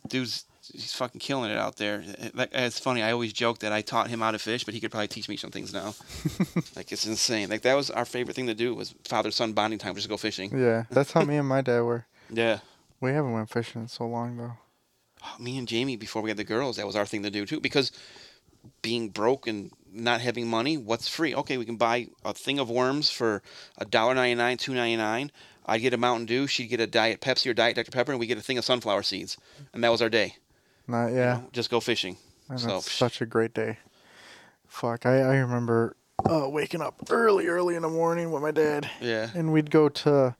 dude's he's fucking killing it out there. Like, it's funny. I always joke that I taught him how to fish, but he could probably teach me some things now. like it's insane. Like that was our favorite thing to do was father son bonding time. Just go fishing. yeah, that's how me and my dad were. Yeah. We haven't went fishing in so long though. Oh, me and Jamie before we had the girls, that was our thing to do too. Because being broke and not having money, what's free? Okay, we can buy a thing of worms for a dollar ninety nine, two ninety nine. I'd get a Mountain Dew, she'd get a Diet Pepsi or Diet Dr Pepper, and we get a thing of sunflower seeds, and that was our day. Not you yeah. know, just go fishing. And So, that's such a great day. Fuck, I, I remember uh, waking up early, early in the morning with my dad, Yeah. and we'd go to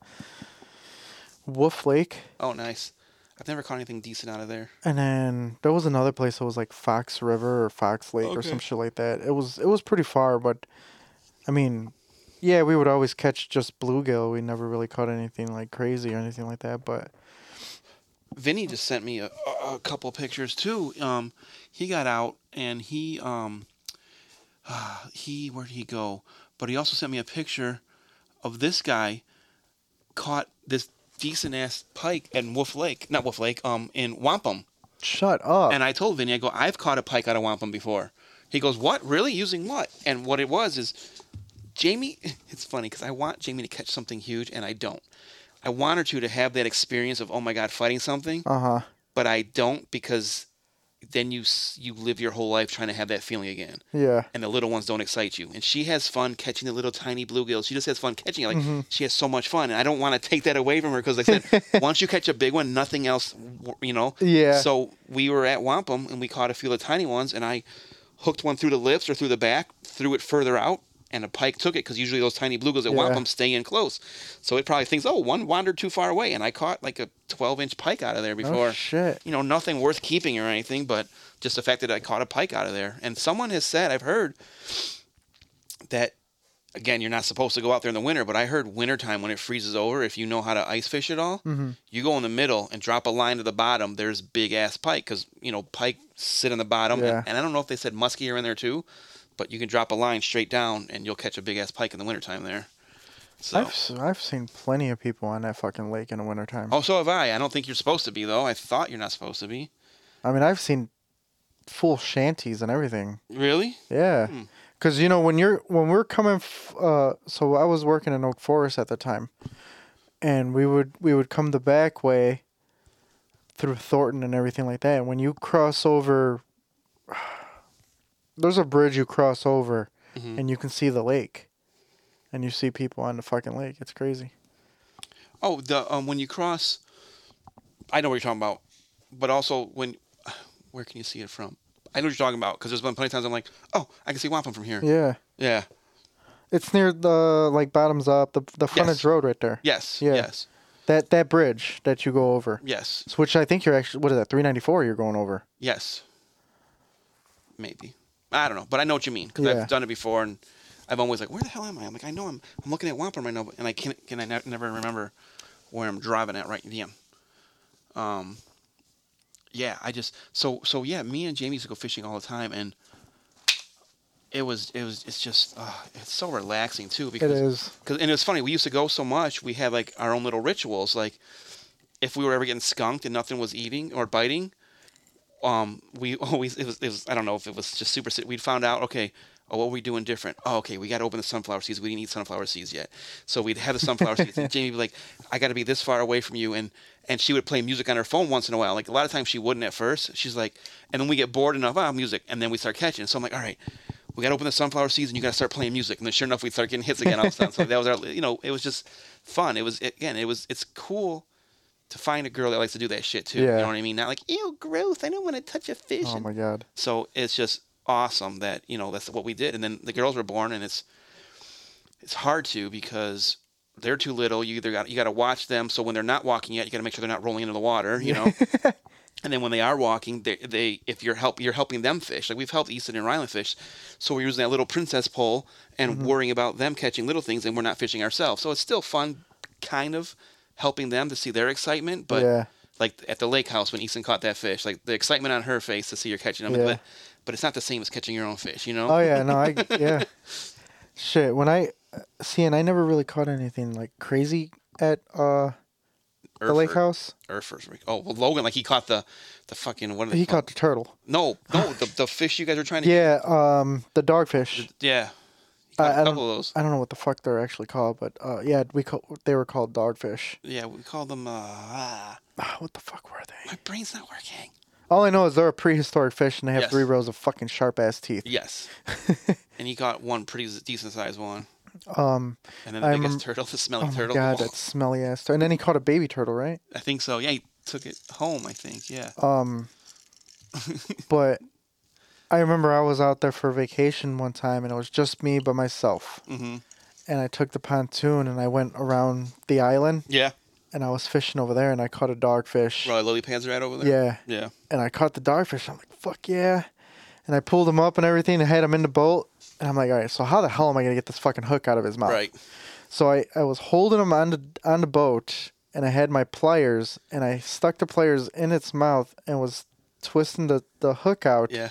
Wolf Lake, Oh, nice. I've never caught anything decent out of there. and then there was another place that was like Fox River or Fox Lake or some shit like that. It was it was pretty far, but I mean, yeah, we would always catch just bluegill. We never really caught anything like crazy or anything like that. But Vinny just sent me a, a, couple pictures too. Um, he got out and he um, he where did he go? But he also sent me a picture of this guy caught this decent ass pike at Wolf Lake, not Wolf Lake, um, in Wampum. shut up. And I told Vinny, I go, I've caught a pike out of wampum before. He goes, What? Really? Using what? And what it was is Jamie, it's funny because I want Jamie to catch something huge and I don't. I want her to to have that experience of, oh my God, fighting something, uh huh. but I don't because then you you live your whole life trying to have that feeling again. Yeah. And the little ones don't excite you. And she has fun catching the little tiny bluegills. She just has fun catching it. Like she has so much fun, and I don't want to take that away from her because, like I said, once you catch a big one, nothing else, you know. Yeah. So we were at Wampum and we caught a few of the tiny ones, and I hooked one through the lips or through the back, threw it further out, and a pike took it because usually those tiny bluegills at Yeah. Wampum stay in close. So it probably thinks, oh, one wandered too far away, and I caught like a 12 inch pike out of there before Oh shit. you know, nothing worth keeping or anything, but just the fact that I caught a pike out of there. And someone has said, I've heard, that again, you're not supposed to go out there in the winter, but I heard wintertime when it freezes over, if you know how to ice fish at all, Mm-hmm. you go in the middle and drop a line to the bottom. There's big ass pike because you know pike sit on the bottom, Yeah. and, and I don't know if they said muskie are in there too, but you can drop a line straight down and you'll catch a big ass pike in the wintertime there. So. I've I've seen plenty of people on that fucking lake in the wintertime. Oh, so have I. I don't think you're supposed to be though. I thought you're not supposed to be. I mean, I've seen full shanties and everything. Really? Yeah, Hmm. because you know when you're when we're coming, f- uh, so I was working in Oak Forest at the time, and we would we would come the back way through Thornton and everything like that. And when you cross over, there's a bridge you cross over, Mhm. and you can see the lake, and you see people on the fucking lake. It's crazy. Oh, the um when you cross, I know what you're talking about, but also when, where can you see it from? I know what you're talking about because there's been plenty of times I'm like, oh, I can see Wampum from here. Yeah, Yeah. it's near the like bottoms up the the frontage Yes. road right there. Yes. Yeah. Yes. That that bridge that you go over. Yes. So Which I think you're actually what is that? Three ninety four. You're going over. Yes. Maybe. I don't know, but I know what you mean because Yeah. I've done it before, and I'm always like, where the hell am I? I'm like, I know I'm I'm looking at Wampum right now, but- and I can't can I ne- never remember where I'm driving at right now. Um. Yeah, I just so so yeah. Me and Jamie used to go fishing all the time, and it was it was it's just uh, it's so relaxing too because is. Cause, and it was funny. We used to go so much. We had like our own little rituals. Like if we were ever getting skunked and nothing was eating or biting, um, we always it was, it was I don't know if it was just super. We'd found out okay. Oh, what were we doing different? Oh, okay, we got to open the sunflower seeds. We didn't eat sunflower seeds yet, so we'd have the sunflower seeds. And Jamie would be like, "I got to be this far away from you," and and she would play music on her phone once in a while. Like a lot of times she wouldn't at first. She's like, and then we get bored enough, ah, music, and then we start catching. So I'm like, all right, we got to open the sunflower seeds and you got to start playing music. And then sure enough, we start getting hits again all of a sudden. So that was our, you know, it was just fun. It was, again, it was, it's cool to find a girl that likes to do that shit too. You know what I mean? Not like, ew, gross. I don't want to touch a fish. Oh my god. So it's just awesome that, you know, that's what we did. And then the girls were born and it's, it's hard to because they're too little. You either got, you got to watch them. So when they're not walking yet, you got to make sure they're not rolling into the water, you know? And then when they are walking, they, they if you're help you're helping them fish. Like we've helped Easton and Ryland fish, so we're using that little princess pole and Mm-hmm. worrying about them catching little things, and we're not fishing ourselves. So it's still fun, kind of helping them to see their excitement. But yeah. like at the lake house when Easton caught that fish, like the excitement on her face to see her catching them. Yeah. But but it's not the same as catching your own fish, you know? Oh yeah. No. I yeah. Shit. When I see, and I never really caught anything like crazy at uh the lake house. Erfurt's re- Oh well, Logan like he caught the the fucking what? Are they He called? caught the turtle. no no the the fish you guys were trying to Yeah. Um. The dogfish. yeah. I- I don't-. I don't know what the fuck they're actually called, but uh, yeah, we call they were called dogfish. Yeah, we called them. Uh, ah, Ah, what the fuck were they? my brain's not working. All I know is they're a prehistoric fish and they have Yes. three rows of fucking sharp ass teeth. Yes. and he got one pretty decent sized one. Um. And then the I biggest turtle, the smelly Oh turtle. god, that smelly ass. And then he caught a baby turtle, right? I think so. Yeah, he took it home, I think. Yeah. Um, but I remember I was out there for vacation one time and it was just me by myself. hmm And I took the pontoon and I went around the island Yeah. and I was fishing over there and I caught a dogfish. Probably lily pads right over there. Yeah. Yeah. And I caught the dogfish. I'm like, fuck yeah. And I pulled him up and everything and had him in the boat. And I'm like, all right, so how the hell am I going to get this fucking hook out of his mouth? Right. So I, I was holding him on the on the boat, and I had my pliers, and I stuck the pliers in its mouth and was twisting the, the hook out, Yeah.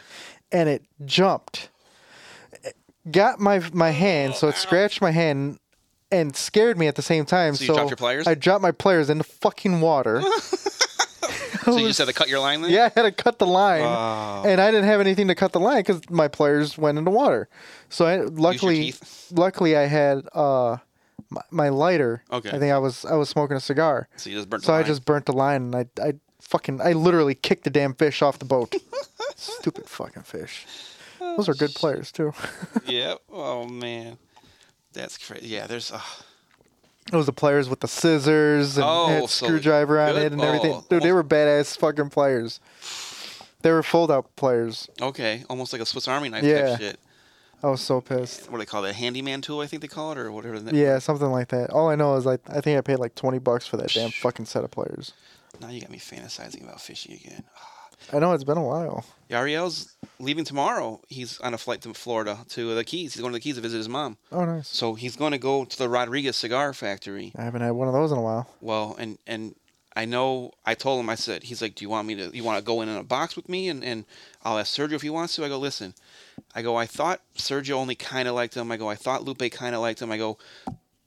And it jumped. It got my my hand, so it scratched my hand, and scared me at the same time. So So, you dropped your pliers? I dropped my pliers in the fucking water. So you just had to cut your line then? yeah, I had to cut the line, Wow. and I didn't have anything to cut the line because my pliers went in the water. So I luckily, luckily I had uh my, my lighter. Okay. I think I was I was smoking a cigar, So you just burnt so I line. just burnt the line, and I I fucking I literally kicked the damn fish off the boat. Stupid fucking fish. Those are good players too. yep. Oh man. That's crazy. Yeah. There's. Uh, Those the players with the scissors and Oh, so screwdriver on it and everything. Oh, Dude, they were badass fucking players. They were fold out players. okay. Almost like a Swiss Army knife Yeah. type shit. I was so pissed. What do they call that? Handyman tool, I think they call it, or whatever. Yeah, something like that. All I know is like I think I paid like twenty bucks for that damn fucking set of players. Now you got me fantasizing about fishing again. I know it's been a while. Yariel's leaving tomorrow. He's on a flight to Florida to the Keys. He's going to the Keys to visit his mom. Oh, nice. So he's going to go to the Rodriguez Cigar Factory. I haven't had one of those in a while. Well, and and I know I told him I said he's like, do you want me to? You want to go in in a box with me? And and I'll ask Sergio if he wants to. I go, listen. I go, I thought Sergio only kind of liked him. I go, I thought Lupe kind of liked him. I go,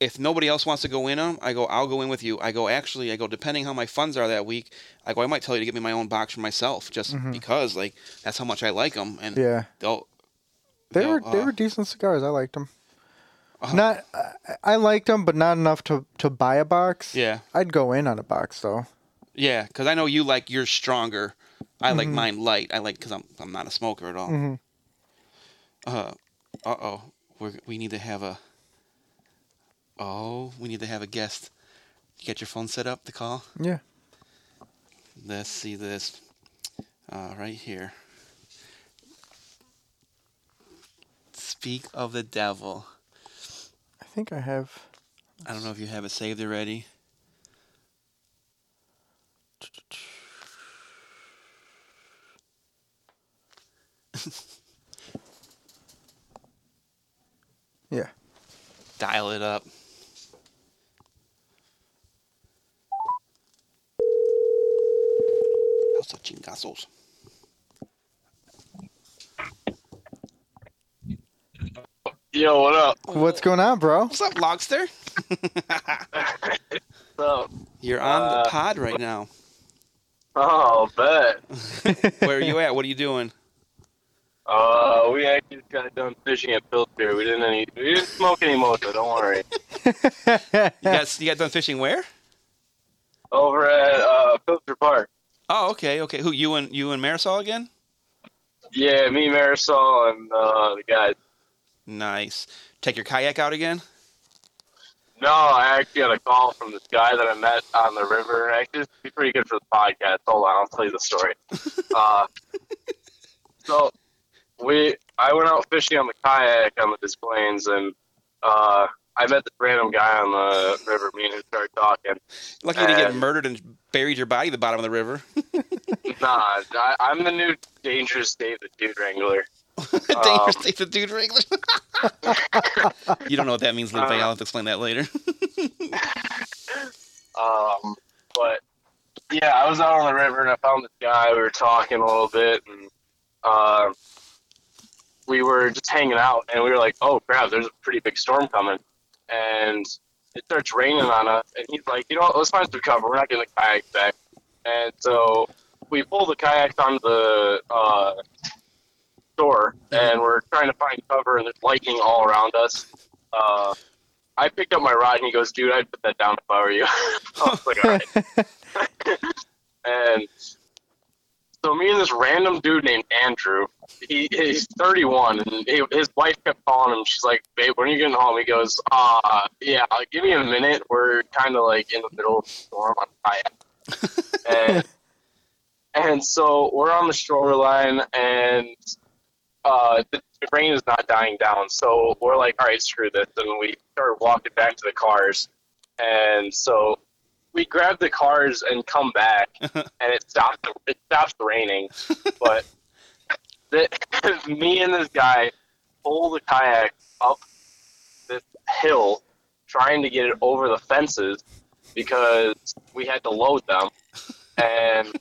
if nobody else wants to go in them, I go, I'll go in with you. I go, actually, I go, depending how my funds are that week, I go, I might tell you to get me my own box for myself, just because like that's how much I like them. And Yeah, they'll they they'll, were they uh, were decent cigars. I liked them. Uh-huh. Not, I, liked them, but not enough to to buy a box. yeah. I'd go in on a box though. Yeah, because I know you like yours stronger. I like mine light. I like because I'm I'm not a smoker at all. Mhm. Uh, uh oh, we we need to have a. Oh, we need to have a guest. You get your phone set up to call. Yeah. Let's see this. Uh, right here. Speak of the devil. I think I have. I don't know if you have it saved already. Yeah. Dial it up. Los chingazos. Yo, what up? What's going on, bro? What's up, Logster? So, You're on the Uh, pod right now. oh, bet. Where are you at? What are you doing? Uh, we actually just got done fishing at Pillsbury. We didn't any, we didn't smoke any mocha. Don't worry. You got you got done fishing where? Over at uh, Pillsbury Park. Oh, okay, okay. Who you and you and Marisol again? Yeah, me, Marisol, and uh, the guys. Nice. Take your kayak out again? No, I actually got a call from this guy that I met on the river. Actually, this be pretty good for the podcast. Hold on, I'll tell you the story. uh, so we, I went out fishing on the kayak on the Des Plaines, and uh, I met this random guy on the river. Me and him started talking. Lucky you didn't get murdered and buried your body at the bottom of the river. Nah, I, I'm the new dangerous David Dude Wrangler. Dangerous Um, David Dude Wrangler. you don't know what that means, Lupe. Uh, I'll have to explain that later. Um, but yeah, I was out on the river and I found this guy. We were talking a little bit, and uh, we were just hanging out. And we were like, "Oh crap, there's a pretty big storm coming," and it starts raining on us. And he's like, "You know what? Let's find some cover. We're not getting the kayaks back." And so we pull the kayaks onto the uh, shore, and we're trying to find cover, and there's lightning all around us. Uh, I picked up my rod, and he goes, "Dude, I'd put that down if I were you." I was like, "All right." and so me and this random dude named Andrew, he, he's 31, and he, his wife kept calling him. She's like, "Babe, when are you getting home?" He goes, "Uh, yeah, give me a minute. We're kind of like in the middle of a storm on kayak." and and so we're on the shoreline, and uh, the, the rain is not dying down. So we're like, all right, screw this. And we start walking back to the cars. And so we grab the cars and come back, and it stops. It stops raining, but the, me and this guy pull the kayak up this hill, trying to get it over the fences because we had to load them, and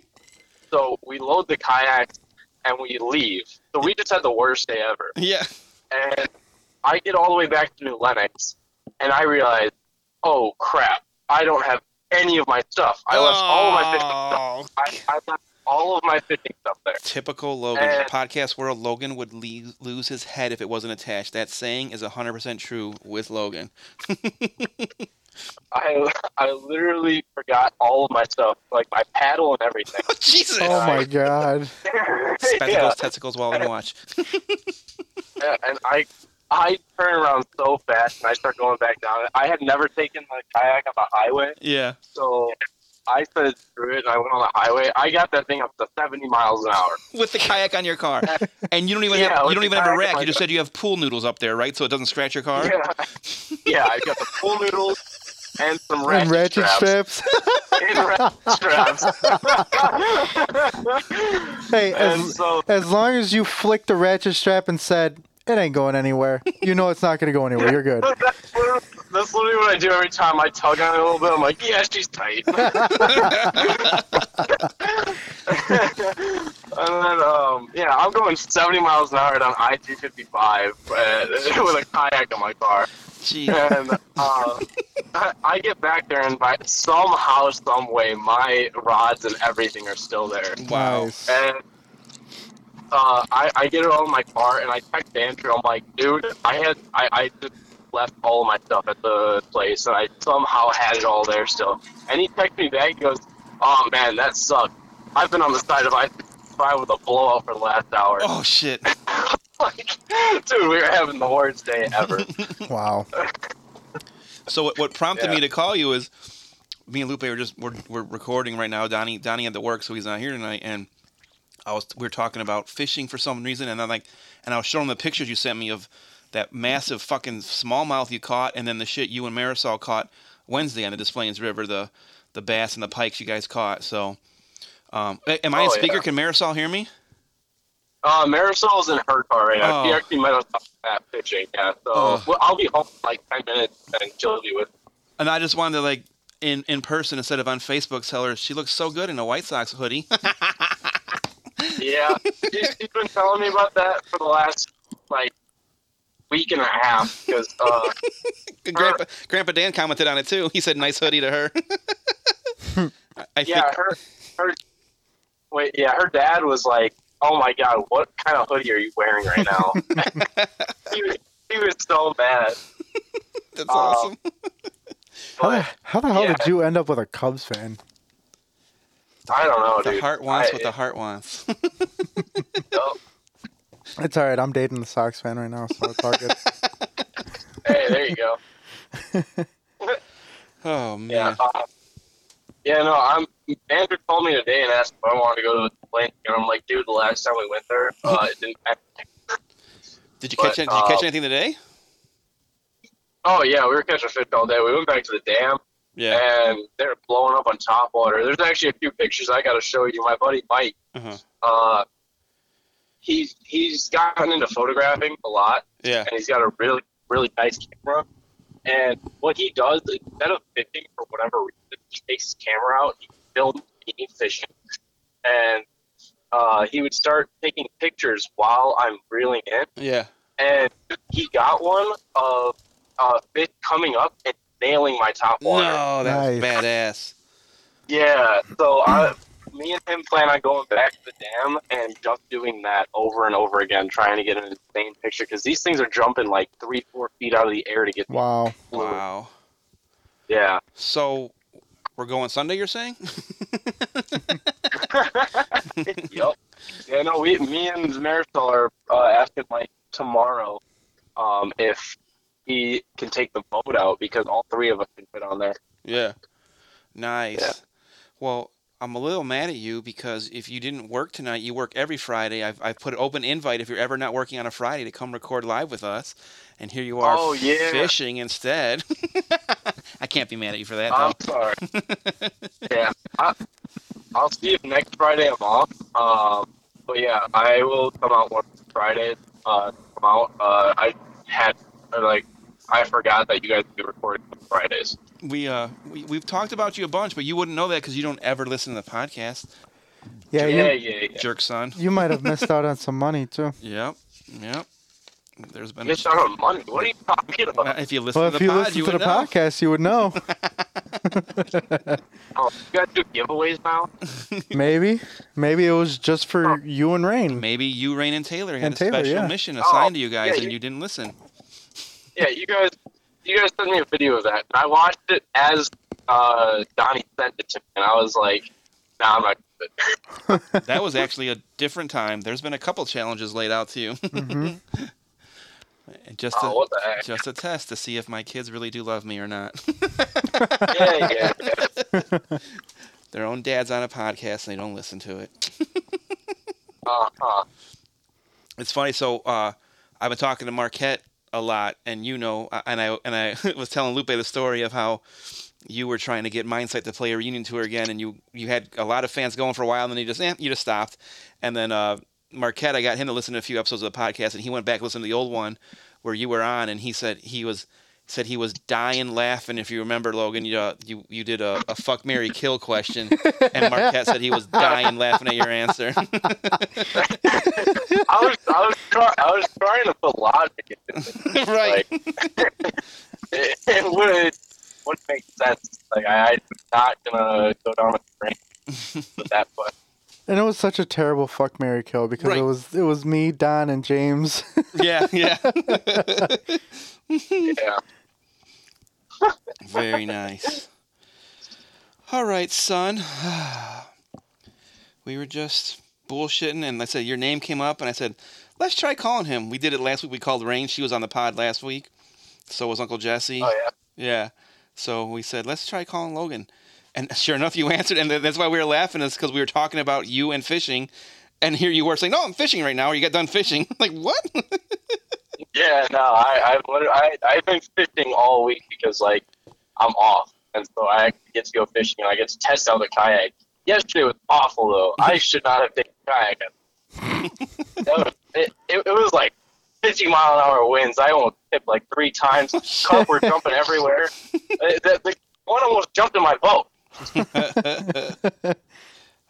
so we load the kayaks and we leave. So we just had the worst day ever. yeah. And I get all the way back to New Lenox, and I realize, oh crap, I don't have any of my stuff. I left all of my fishing stuff. Oh, I, I left all of my fishing stuff there. Typical Logan. And- Podcast world, Logan would le- lose his head if it wasn't attached. That saying is 100% true with Logan. I I literally forgot all of my stuff, like my paddle and everything. Oh, Jesus! Oh my god. Spent yeah, those testicles while in watch. yeah, and I I turn around so fast and I start going back down. I had never taken the kayak on the highway, yeah. so I said screw it and I went on the highway. I got that thing up to 70 miles an hour. With the kayak on your car. And you don't even Yeah, have you don't even have a kayak rack. You just said you have pool noodles up there, right? So it doesn't scratch your car? Yeah, yeah. I got the pool noodles. and some ratchet, and ratchet straps. straps. And ratchet straps. hey, and as, so as long as you flicked the ratchet strap and said it ain't going anywhere, you know it's not gonna go anywhere. You're good. that's, literally, that's literally what I do every time I tug on it a little bit. I'm like, yeah, she's tight. and then, um, yeah, I'm going 70 miles an hour down I-355 uh, with a kayak in my car. Gee. And uh, I- I get back there, and by somehow, some way, my rods and everything are still there. Wow. And uh, I, I get it all in my car, and I text Andrew. I'm like, dude, I had I, I just left all of my stuff at the place, and I somehow had it all there still. And he texts me back. He goes, "Oh man, that sucked. I've been on the side of I five with a blowout for the last hour. Oh shit. like, dude, we were having the worst day ever. Wow. So what, what prompted Yeah. me to call you is me and Lupe are just we're, we're recording right now. Donnie Donnie had to work, so he's not here tonight. And I was we were talking about fishing for some reason, and I'm like, and I was showing the pictures you sent me of that massive fucking smallmouth you caught, and then the shit you and Marisol caught Wednesday on the Des Plaines River, the the bass and the pikes you guys caught. So, um, am I Oh, speaker? yeah. Can Marisol hear me? Uh, Marisol's in her car right now. Oh. She actually met us at fishing. Yeah, so Oh. well, I'll be home in like ten minutes, and she'll be with. And I just wanted to like in in person instead of on Facebook tell her she looks so good in a White Sox hoodie. Yeah, she's, she's been telling me about that for the last like week and a half because uh, Grandpa, Grandpa Dan commented on it too. He said, "Nice hoodie" to her. I- I yeah, think her her wait, yeah, her dad was like, "Oh my god, what kind of hoodie are you wearing right now?" he, was, he was so mad. that's uh, awesome. How the, how the hell yeah. did you end up with a Cubs fan? I don't know, The dude. heart wants I- what the heart wants. no. It's all right. I'm dating the Sox fan right now, so it's all good. Hey, there you go. oh man. Yeah. Uh, yeah, no, I'm. Andrew called me today and asked if I wanted to go to the plane, and I'm like, dude, the last time we went there, uh, it didn't. Did you catch? but, any- did you catch uh, anything today? Oh yeah, we were catching fish all day. We went back to the dam, Yeah. and they're blowing up on top water. There's actually a few pictures I got to show you. My buddy Mike, Uh-huh. uh, he's he's gotten into photographing a lot, Yeah. and he's got a really really nice camera. And what he does instead of fishing for whatever reason, he takes his camera out, he films me fishing, and uh, he would start taking pictures while I'm reeling in. Yeah. And he got one of uh, fish coming up and nailing my top water. No, that's Nice. badass. Yeah, so I, me and him plan on going back to the dam and just doing that over and over again, trying to get an insane picture because these things are jumping like three, four feet out of the air to get. Wow. Wow. Yeah. So we're going Sunday. You're saying? yep. Yeah, no, we, me and Marisol are uh, asking like tomorrow um, if he can take the boat out because all three of us can fit on there. Yeah. Nice. Yeah. Well, I'm a little mad at you because if you didn't work tonight, you work every Friday. I've, I've put an open invite if you're ever not working on a Friday to come record live with us. And here you are Oh, yeah. fishing instead. I can't be mad at you for that, I'm though. sorry. yeah, I, I'll see if next Friday I'm off. Um, but yeah, I will come out one Friday. Uh, come out. Uh, I had like I forgot that you guys do recording on Fridays. We, uh, we, we've talked about you a bunch, but you wouldn't know that because you don't ever listen to the podcast, Yeah, yeah, you yeah, yeah. jerk son. you might have missed out on some money too. Yep. Yep. There's been a Missed out on money. What are you talking Well, about? if you listen Well, to the you pod, listen you to the podcast, you would know. Oh, you guys do giveaways now? Maybe, maybe it was just for you and Rain. Maybe you, Rain, and Taylor had And a Taylor, special yeah. mission Oh, assigned to you guys, yeah, and you- you didn't listen. Yeah, you guys. You guys sent me a video of that, and I watched it as uh, Donnie sent it to me, and I was like, Nah, I'm not. gonna do it." That was actually a different time. There's been a couple challenges laid out to you, hmm just to Oh, what the heck? just a test to see if my kids really do love me or not. Yeah, yeah, yeah. Their own dad's on a podcast and they don't listen to it. Uh huh. It's funny. So uh, I've been talking to Marquette a lot, and you know, uh, and I and I was telling Lupe the story of how you were trying to get Mindsight to play a reunion tour again, and you you had a lot of fans going for a while, and then you just eh, you just stopped, and then uh, Marquette, I got him to listen to a few episodes of the podcast, and he went back and listened to the old one where you were on, and he said he was said he was dying laughing. If you remember, Logan, you uh, you you did a, a fuck Mary kill question, and Marquette said he was dying laughing at your answer. I was I was try, I was trying to put logic into it. right. Like, it, it would would make sense. Like I, I'm not gonna go down a train with that, but And it was such a terrible fuck Mary kill because Right. it was it was me, Don, and James. yeah, yeah. yeah. Very nice. All right, son. We were just bullshitting, and I said your name came up, and I said, let's try calling him. We did it last week. We called Rain. She was on the pod last week. So was Uncle Jesse. Oh yeah. Yeah. So we said, let's try calling Logan. And sure enough, you answered, and that's why we were laughing, is because we were talking about you and fishing. And here you were saying, "No, I'm fishing right now." Or you got done fishing? like what? Yeah, no, I, I've I, I've been fishing all week because like I'm off, and so I get to go fishing and I get to test out the kayak. Yesterday was awful though. I should not have taken kayak. Was- it, it, it was like 50 mile an hour winds. I almost tipped like three times. Carp were jumping everywhere. Uh, The, the one almost jumped in my boat.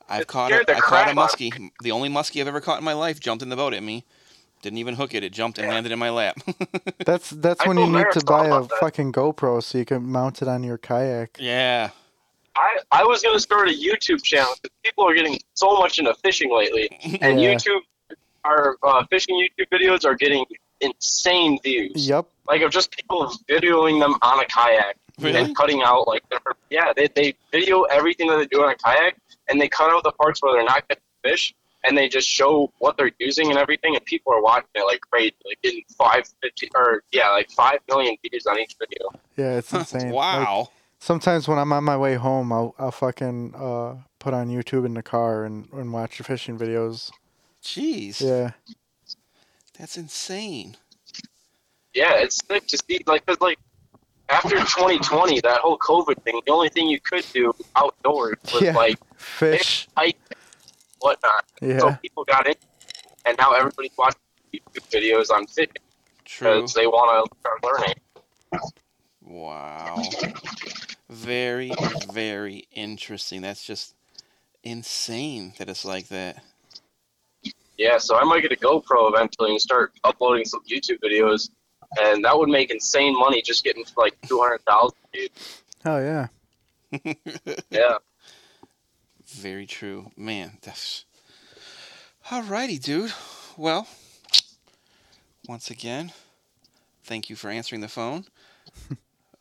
I've caught a, I caught a crap out muskie. The only muskie I've ever caught in my life jumped in the boat at me. Didn't even hook it. It jumped and landed in my lap. That's that's I when you need to buy a that. fucking GoPro so you can mount it on your kayak. yeah. I, I was going to start a YouTube channel because people are getting so much into fishing lately. And Yeah. YouTube, our uh, fishing YouTube videos are getting insane views. Yep. Like of just people videoing them on a kayak Really? and cutting out like. Yeah, they, they video everything that they do on a kayak and they cut out the parts where they're not catching fish and they just show what they're using and everything and people are watching it like crazy, like getting five fifty or yeah, like five million views on each video. Yeah, it's insane. Like, wow. sometimes when I'm on my way home, I'll I'll fucking uh, put on YouTube in the car and, and watch the fishing videos. Jeez. Yeah. That's insane. yeah, it's sick to see. Like, cause like after 2020, that whole COVID thing, the only thing you could do outdoors was Yeah. like Fish. hike, whatnot. Yeah. So people got in, and now everybody's watching YouTube videos on fishing because they want to start learning. Wow. Very, very interesting. That's just insane that it's like that. Yeah, so I might get a GoPro eventually and start uploading some YouTube videos, and that would make insane money just getting like 200,000 views. Oh yeah. Yeah. Very true. Man, that's. Alrighty, dude. Well, once again, thank you for answering the phone.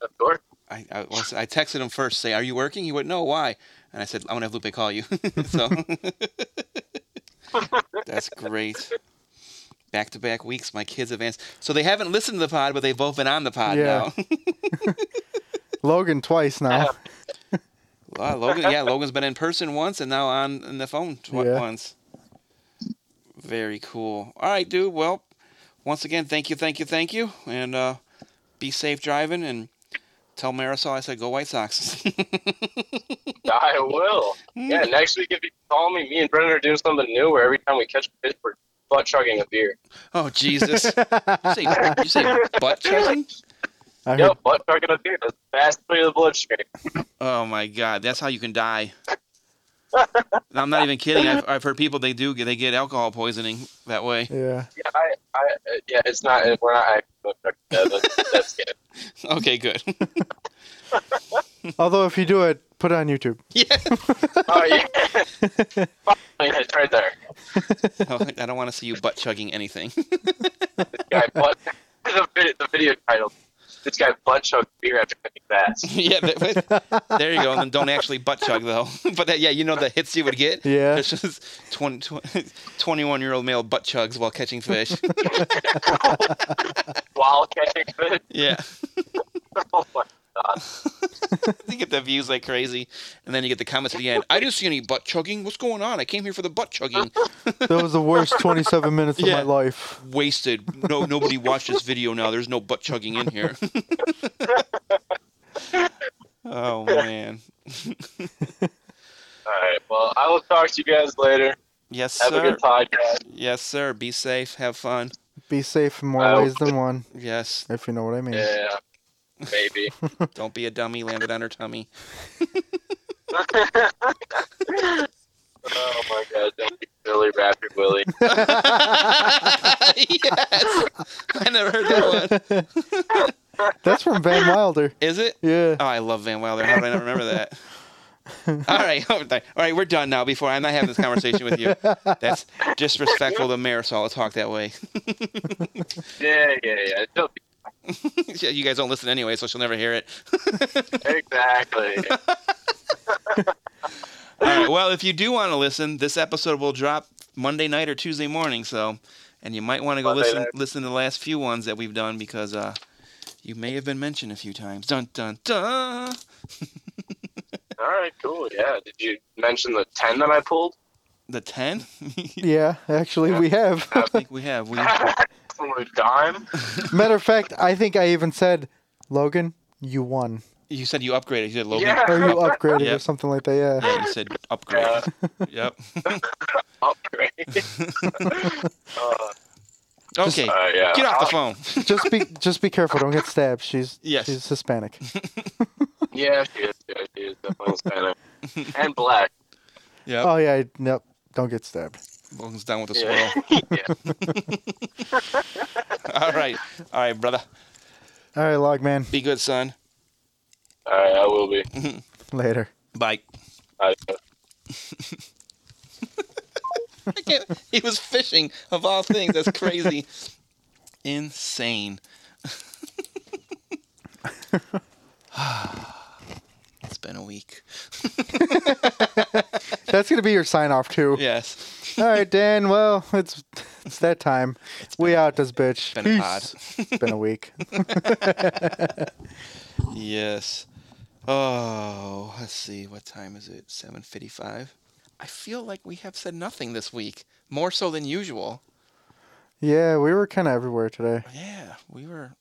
Of course. I, I, was, I texted him first, say, "Are you working?" He went, "No, why?" And I said, "I'm gonna have Lupe call you." so that's great. Back to back weeks, my kids have answered. So they haven't listened to the pod, but they've both been on the pod Yeah. now. Logan twice now. Wow, Logan, yeah, Logan's been in person once and now on, on the phone tw- Yeah. once. Very cool. All right, dude. Well, once again, thank you, thank you, thank you, and uh, be safe driving. And tell Marisol I said go White Sox. I will. Yeah, next week if you call me, me and Brendan are doing something new where every time we catch a fish, we're butt chugging a beer. oh Jesus! You say, you say butt chugging? I heard, Yep, butt chugging a beer. That's fast way of the bloodstream. Oh my God, that's how you can die. I'm not even kidding. I've, I've heard people they do they get alcohol poisoning that way. yeah. Yeah, I, I, uh, yeah, it's not. We're not actually butt that's, that's good. Okay, good. Although if you do it, put it on YouTube. yeah. Oh yeah, it's right there. Oh, I don't want to see you butt chugging anything. This guy butt. The video, the video title. This guy butt chugged beer after cooking fast. yeah, but, but- there you go. And then don't actually butt chug though. but that, yeah, you know the hits you would get. Yeah. It's just 20, 21 year old male butt chugs while catching fish. While catching fish. yeah. Oh my god. You get the views like crazy, and then you get the comments at the end. I didn't see any butt chugging. What's going on? I came here for the butt chugging. That was the worst 27 minutes of my life. Wasted. No, nobody watched this video now. There's no butt chugging in here. oh man. All right. Well, I will talk to you guys later. Yes, sir. Have a good podcast. Yes, sir. Be safe. Have fun. Be safe in more ways than one, Yes. if you know what I mean. Yeah. Maybe. Don't be a dummy. Landed on her tummy. oh my god, don't be silly, Rapid Willie. yes. I never heard that one. That's from Van Wilder. Is it? Yeah. Oh, I love Van Wilder. How did I not remember that? all right, all right, we're done now. Before I'm not having this conversation with you. That's disrespectful to Marisol to talk that way. Yeah, yeah, yeah. She'll be- Yeah, you guys don't listen anyway, so she'll never hear it. Exactly. All right. Well, if you do want to listen, this episode will drop Monday night or Tuesday morning. So, and you might want to go Monday listen night. listen to the last few ones that we've done because uh, you may have been mentioned a few times. Dun dun dun. All right, cool. Yeah. Did you mention the 10 that I pulled? The ten? Yeah, actually, we have. I think we have. We From a dime? Matter of fact, I think I even said, Logan, you won. you said you upgraded. You said Logan. Yeah. Or you upgraded or something like that, yeah. Yeah, you said upgrade. Yeah. Yep. Upgrade. uh, Okay. uh, yeah. Get off the phone. Just be just be careful, don't get stabbed. She's Yes. she's Hispanic. Yeah, she is. Yeah, she is definitely Hispanic. and black. Yep. Oh yeah, nope. Don't get stabbed. Logan's down with the Yeah. swirl. All right. All right, brother. All right, log man. Be good, son. All right, I will be. Later. Bye. I, I he was fishing of all things. That's crazy. Insane. it's been a week. That's gonna be your sign off too. Yes. All right, Dan. Well, it's it's that time. It's we out this bitch. been a pod. it's been a week. Yes. Oh, let's see. What time is it? 7:55. I feel like we have said nothing this week. More so than usual. Yeah, we were kind of everywhere today. Yeah, we were.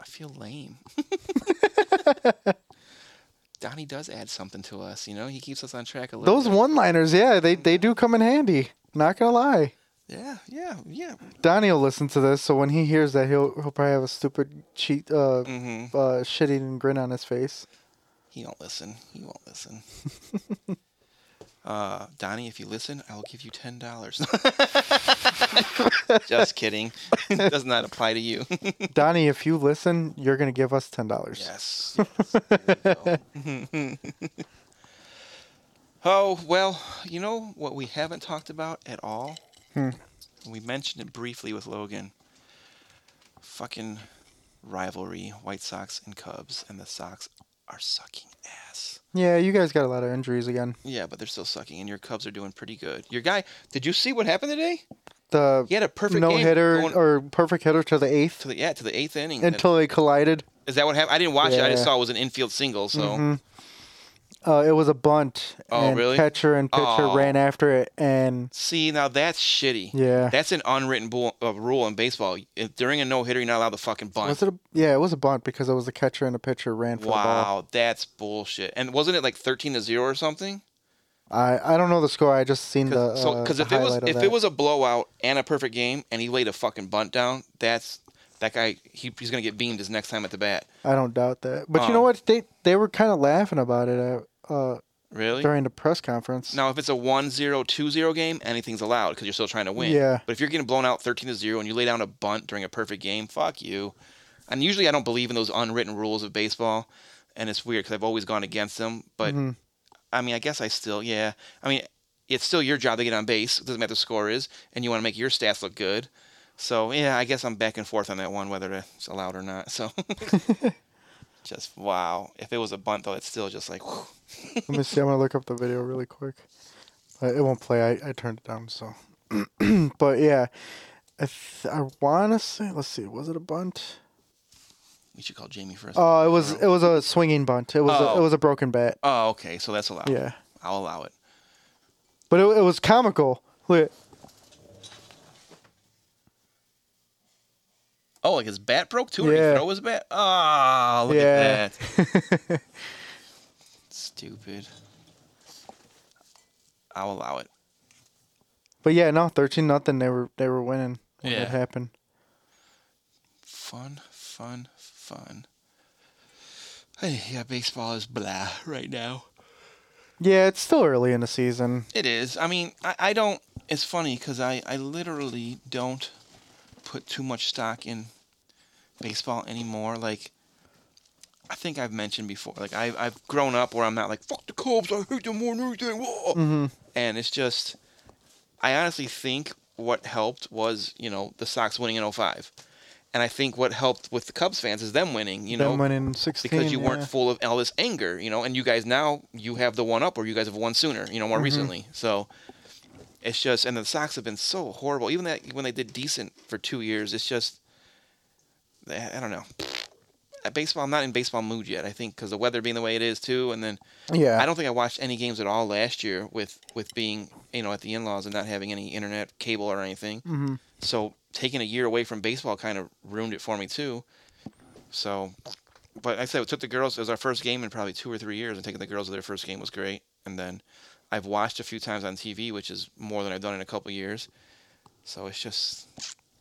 I feel lame. Donnie does add something to us, you know. He keeps us on track a little. Those bit. one-liners, yeah, they they do come in handy. Not gonna lie. Yeah, yeah, yeah. Donnie will listen to this, so when he hears that, he'll he'll probably have a stupid cheat, uh, hmm uh, shit-eating grin on his face. He don't listen. He won't listen. uh, Donnie, if you listen, I will give you ten dollars. Just kidding. Does not apply to you. Donnie, if you listen, you're gonna give us ten dollars. yes. yes. There oh well, you know what we haven't talked about at all. Hmm. We mentioned it briefly with Logan. Fucking rivalry, White Sox and Cubs, and the Sox are sucking ass. Yeah, you guys got a lot of injuries again. Yeah, but they're still sucking, and your Cubs are doing pretty good. Your guy, did you see what happened today? The He had a perfect no hitter going or perfect hitter to the eighth to the yeah to the eighth inning. until they collided. Is that what happened? I didn't watch it. I just saw it was an infield single. So Mhm. Uh, it was a bunt, Oh, and really? catcher and pitcher Oh. ran after it, and see now that's shitty. yeah, That's an unwritten bull, uh, rule in baseball. If, during a no hitter, you're not allowed to fucking bunt. was it? A, yeah, it was a bunt because it was the catcher and a pitcher ran for the ball. Wow, that's bullshit. And wasn't it like thirteen to zero or something? I I don't know the score. I just seen the Cause, so uh, because if it was if that. it was a blowout and a perfect game and he laid a fucking bunt down, that's that guy. He, he's gonna get beamed his next time at the bat. I don't doubt that. But Oh. you know what? They they were kind of laughing about it at, uh, Really? during the press conference. Now, if it's a 1-0, 2-0 game, anything's allowed because you're still trying to win. Yeah. But if you're getting blown out 13 to 0 and you lay down a bunt during a perfect game, fuck you. And usually I don't believe in those unwritten rules of baseball, and it's weird because I've always gone against them. But Mhm. I mean, I guess I still, yeah. I mean, it's still your job to get on base. It doesn't matter what the score is, and you want to make your stats look good. So yeah, I guess I'm back and forth on that one, whether it's allowed or not. So. Just wow! If it was a bunt, though, it's still just like. Let me see. I'm gonna look up the video really quick. Uh, it won't play. I, I turned it down. So, but yeah, I th- I wanna say. Let's see. Was it a bunt? We should call Jamie first. Uh, it was it was a swinging bunt. It was a, Oh. it was a broken bat. Oh, okay. So that's allowed. Yeah, I'll allow it. but it, it was comical. Look, Oh, like his bat broke too? Or did Yeah. he throw his bat? Oh, look Yeah. at that. Stupid. I'll allow it. but yeah, no, thirteen nothing. They were they were winning when Yeah. it happened. Fun, fun, fun. Hey, yeah, baseball is blah right now. Yeah, it's still early in the season. It is. I mean, I, I don't. It's funny because I, I literally don't put too much stock in baseball anymore. Like, I think I've mentioned before. Like, I've I've grown up where I'm not like, fuck the Cubs, I hate them more than anything. Whoa. hmm And it's just, I honestly think what helped was, you know, the Sox winning in 05. And I think what helped with the Cubs fans is them winning, you know winning sixteen because you yeah. weren't full of all this anger, you know, and you guys now you have the one up or you guys have won sooner, you know, more Mhm. recently. So it's just and the Sox have been so horrible. Even that when they did decent for two years, it's just I don't know. At baseball, I'm not in baseball mood yet. I think because the weather being the way it is too, and then Yeah, I don't think I watched any games at all last year with with being you know at the in-laws and not having any internet cable or anything. hmm So taking a year away from baseball kind of ruined it for me too. So, but I said we took the girls. It was our first game in probably two or three years, and taking the girls to their first game was great. And then I've watched a few times on TV, which is more than I've done in a couple years. So it's just,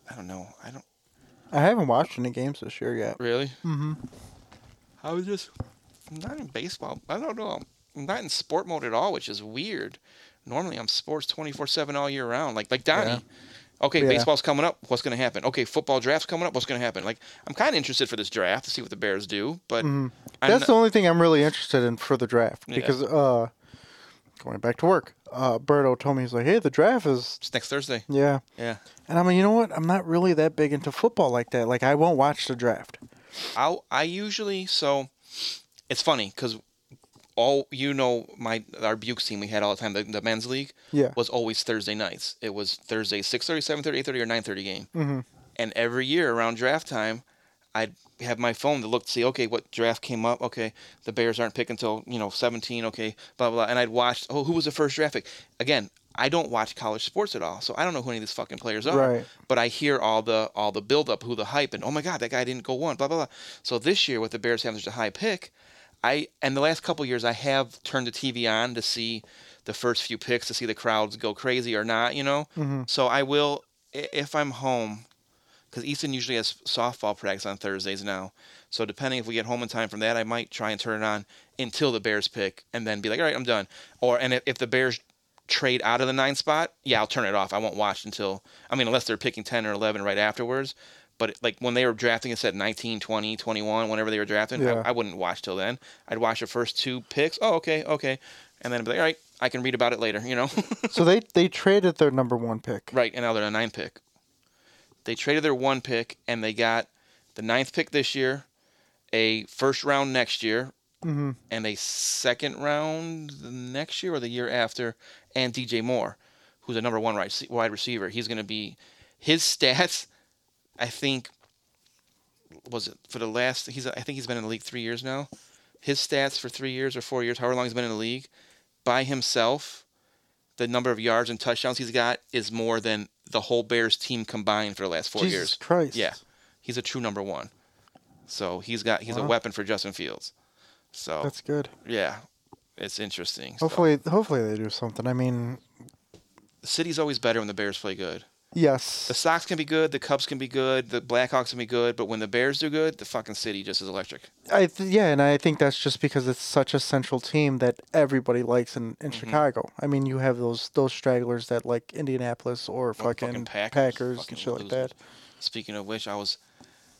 I don't know. I don't I haven't watched any games this year yet. really. Mm-hmm. I was just I'm not in baseball. I don't know. I'm not in sport mode at all, which is weird. Normally I'm sports 24/7 all year round, like like Donnie. Yeah. Okay, Yeah. baseball's coming up. What's going to happen? Okay, football draft's coming up. What's going to happen? Like I'm kind of interested for this draft to see what the Bears do, but hmm I'm That's not- the only thing I'm really interested in for the draft Yeah. because uh, going back to work, uh, Berto told me he's like, hey, the draft is it's next Thursday. yeah, Yeah. and I'm like, you know what? I'm not really that big into football like that. Like I won't watch the draft. I I usually so it's funny because all you know my our Bukes team we had all the time the, the men's league Yeah. was always Thursday nights. It was Thursday 6:30, 7:30, 8:30 or 9:30 game. hmm And every year around draft time, I'd have my phone to look to see, okay, what draft came up? Okay, the Bears aren't picking until, you know, 17, okay, blah, blah, blah. And I'd watch, oh, who was the first draft pick? Again, I don't watch college sports at all, so I don't know who any of these fucking players are. Right. But I hear all the all the build up, who the hype, and oh my god, that guy didn't go one, blah blah blah. So this year with the Bears having such a high pick, I and the last couple years I have turned the TV on to see the first few picks to see the crowds go crazy or not, you know. hmm So I will, if I'm home, because Easton usually has softball practice on Thursdays now. So depending if we get home in time from that, I might try and turn it on until the Bears pick, and then be like, all right, I'm done. Or and if, if the Bears trade out of the nine spot, yeah, I'll turn it off. I won't watch until I mean, unless they're picking ten or eleven right afterwards. But like when they were drafting us at 19, 20, 21, whenever they were drafting, Yeah. I, I wouldn't watch till then. I'd watch the first two picks. Oh, okay, okay, and then I'd be like, all right, I can read about it later, you know. so they they traded their number one pick. Right, and now they're a nine pick. They traded their one pick and they got the ninth pick this year, a first round next year, hmm and a second round the next year or the year after, and DJ Moore, who's a number one wide wide receiver. He's going to be his stats. I think was it for the last. He's I think he's been in the league three years now. His stats for three years or four years, however long he's been in the league, by himself, the number of yards and touchdowns he's got is more than the whole Bears team combined for the last four Jesus years. Christ. Yeah. He's a true number one. So he's got he's a weapon for Justin Fields. So That's good. yeah, it's interesting. So, Hopefully, hopefully they do something. I mean, the city's always better when the Bears play good. Yes. The Sox can be good, the Cubs can be good, the Blackhawks can be good, but when the Bears do good, the fucking city just is electric. I th- yeah, and I think that's just because it's such a central team that everybody likes in, in Mhm. Chicago. I mean, you have those those stragglers that like Indianapolis or Or fucking, Packers, Packers, fucking and shit like that. Speaking of which, I was,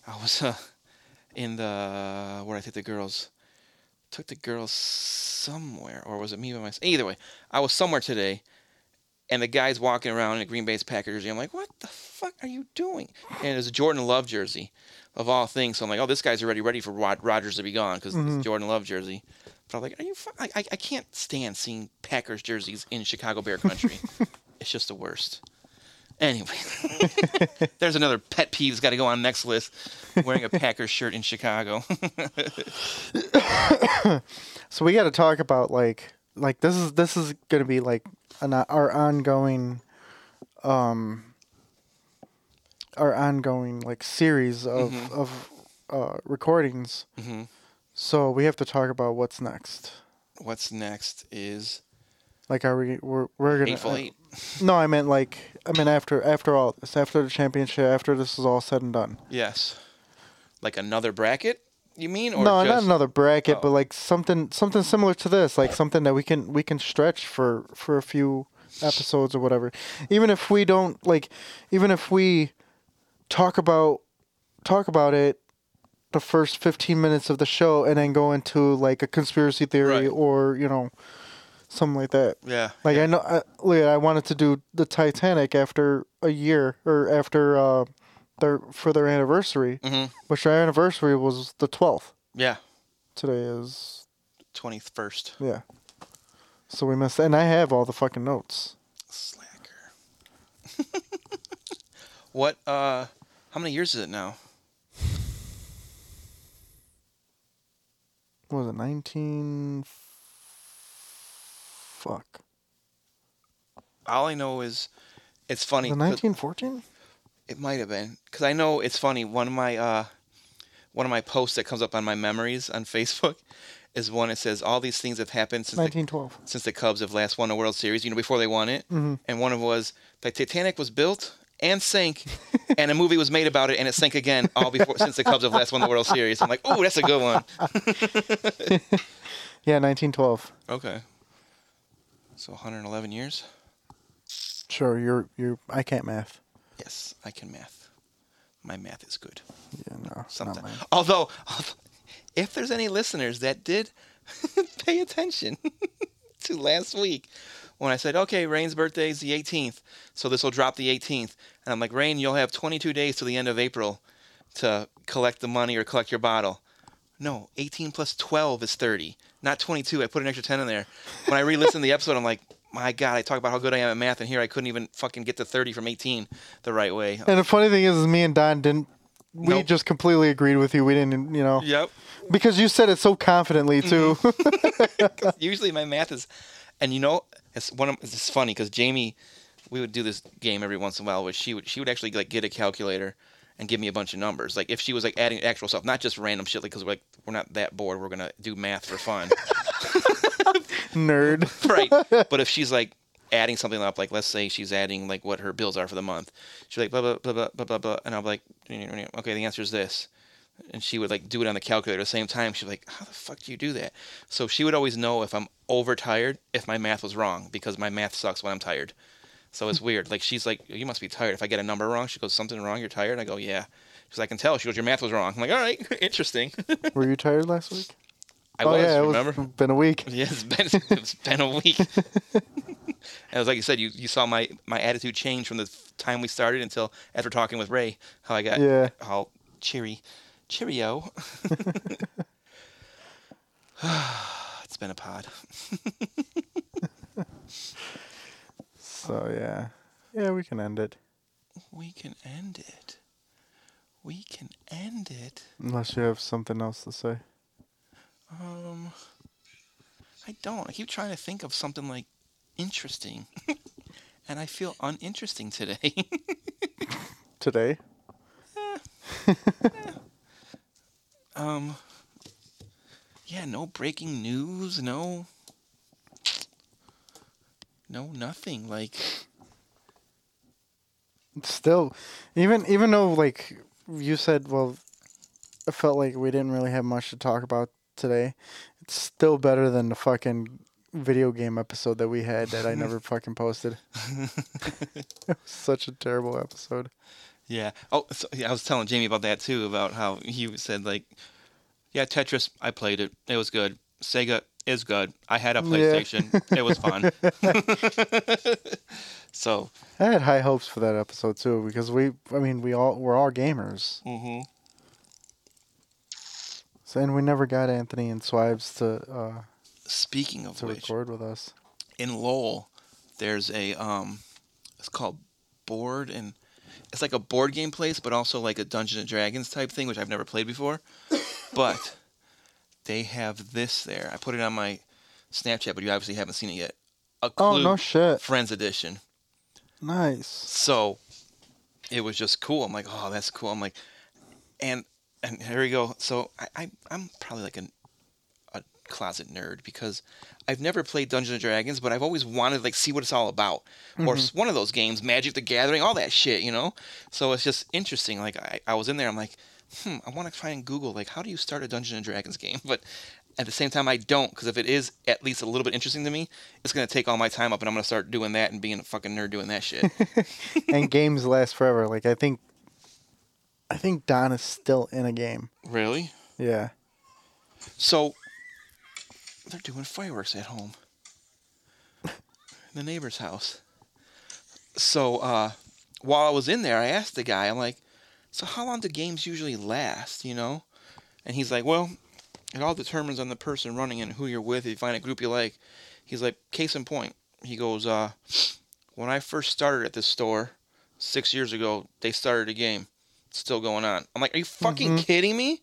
I was uh, in the where I take the girls, took the girls somewhere, or was it me by myself? Either way, I was somewhere today, and the guy's walking around in a Green Bay's Packers jersey. I'm like, what the fuck are you doing? And it's a Jordan Love jersey, of all things. So I'm like, oh, this guy's already ready for Rod- Rodgers to be gone because Mhm. it's Jordan Love jersey. But I'm like, are you? Fu- I, I I can't stand seeing Packers jerseys in Chicago Bear country. it's just the worst. Anyway, there's another pet peeve that's got to go on next list. Wearing a Packers shirt in Chicago. So we got to talk about like like this is this is gonna be like an, our ongoing, um, our ongoing like series of Mhm. of uh, recordings. hmm So we have to talk about what's next. What's next is Like, are we we're we're gonna? Hateful Eight. No, I meant like I mean after after all this, after the championship, after this is all said and done. Yes. Like another bracket, you mean? Or no, just, not another bracket, Oh. but like something something similar to this, like something that we can we can stretch for for a few episodes or whatever. Even if we don't like, even if we talk about talk about it the first 15 minutes of the show and then go into like a conspiracy theory Right. or you know something like that Yeah. like i know I, I wanted to do the titanic after a year or after uh their for their anniversary hmm which their anniversary was the 12th Yeah. today is 21st. yeah so we missed and i have all the fucking notes Slacker. what, uh, how many years is it now? what was it 19 fuck All I know is it's funny. the 'cause- 1914 It might have been because I know it's funny. One of my uh, one of my posts that comes up on my memories on Facebook is one that says all these things have happened since the, 1912 since the Cubs have last won a World Series. You know, before they won it, Mhm. and one of them was the Titanic was built and sank, and a movie was made about it, and it sank again all before since the Cubs have last won the World Series. I'm like, oh, that's a good one. yeah 1912 Okay, so 111 years. sure you're you're i can't math Yes, I can math. My math is good. yeah no Sometimes. Although, although, if there's any listeners that did pay attention to last week when I said, okay, Rain's birthday is the 18th, so this will drop the 18th. And I'm like, Rain, you'll have 22 days till the end of April to collect the money or collect your bottle. No, 18 plus 12 is 30, not 22. I put an extra 10 in there. When I re listened to the episode, I'm like, my God, I talk about how good I am at math, and here I couldn't even fucking get to 30 from 18 the right way. and the funny thing is, is me and don didn't we Nope. just completely agreed with you we didn't you know Yep. because you said it so confidently mm-hmm. too usually my math is, and you know, it's one of it's funny because Jamie, we would do this game every once in a while, where she would she would actually like get a calculator and give me a bunch of numbers. Like if she was like adding actual stuff, not just random shit, like because we're like we're not that bored, we're gonna do math for fun, nerd right? But if she's like adding something up, like let's say she's adding like what her bills are for the month, she's like blah blah blah blah blah blah, blah and I'm like, okay, the answer is this. And she would like do it on the calculator at the same time. She's like, "How the fuck do you do that?" So she would always know if I'm overtired, if my math was wrong, because my math sucks when I'm tired. So it's weird. Like she's like, "You must be tired." If I get a number wrong, she goes, "Something wrong? You're tired?" I go, "Yeah." Because "I can tell." She goes, "Your math was wrong." I'm like, "All right, interesting." were you tired last week I oh was. yeah it was remember? been a week Yeah, it's been it's been a week. and it was like you said, you, you saw my my attitude change from the time we started until after talking with Ray, how I got Yeah. all cheery, cheerio. it's been a pod. so yeah yeah we can end it We can end it. We can end it. unless you have something else to say Um, I don't. I keep trying to think of something like interesting, and I feel uninteresting today. today Um. Yeah, no breaking news, no. No, nothing. Like, still even even though like you said well i felt like we didn't really have much to talk about today it's still better than the fucking video game episode that we had that i never fucking posted it was such a terrible episode yeah. Oh, so, yeah, I was telling Jamie about that too, about how he said like, yeah, Tetris. I played it. It was good. Sega is good. I had a Yeah. PlayStation. it was fun. so, i had high hopes for that episode too because we i mean we all we're all gamers hmm so and we never got anthony and swibes to uh speaking of to which, record with us in Lowell, there's a um, it's called board and it's like a board game place, but also like a Dungeons and Dragons type thing, which I've never played before. but they have this there. I put it on my Snapchat, but you obviously haven't seen it yet. A Oh no shit! Friends Edition. Nice. So it was just cool. I'm like, oh, that's cool. I'm like, and and here we go. So I, I I'm probably like a a closet nerd because I've never played Dungeons and Dragons, but I've always wanted to like see what it's all about, or s- one of those games, Magic the Gathering, all that shit, you know. So it's just interesting. Like I, I was in there, I'm like, hmm, I want to try and Google like how do you start a Dungeons and Dragons game, but at the same time I don't because if it is at least a little bit interesting to me, it's gonna take all my time up, and I'm gonna start doing that and being a fucking nerd doing that shit. and games last forever. Like I think, I think Don is still in a game. really? Yeah. So they're doing fireworks at home. In the neighbor's house. So uh while I was in there, I asked the guy, I'm like, so how long do games usually last, you know? And he's like, Well, it all determines on the person running and who you're with. If you find a group you like, he's like, case in point. He goes, uh, when I first started at this store six years ago, they started a game. Still going on. I'm like, Are you fucking kidding me?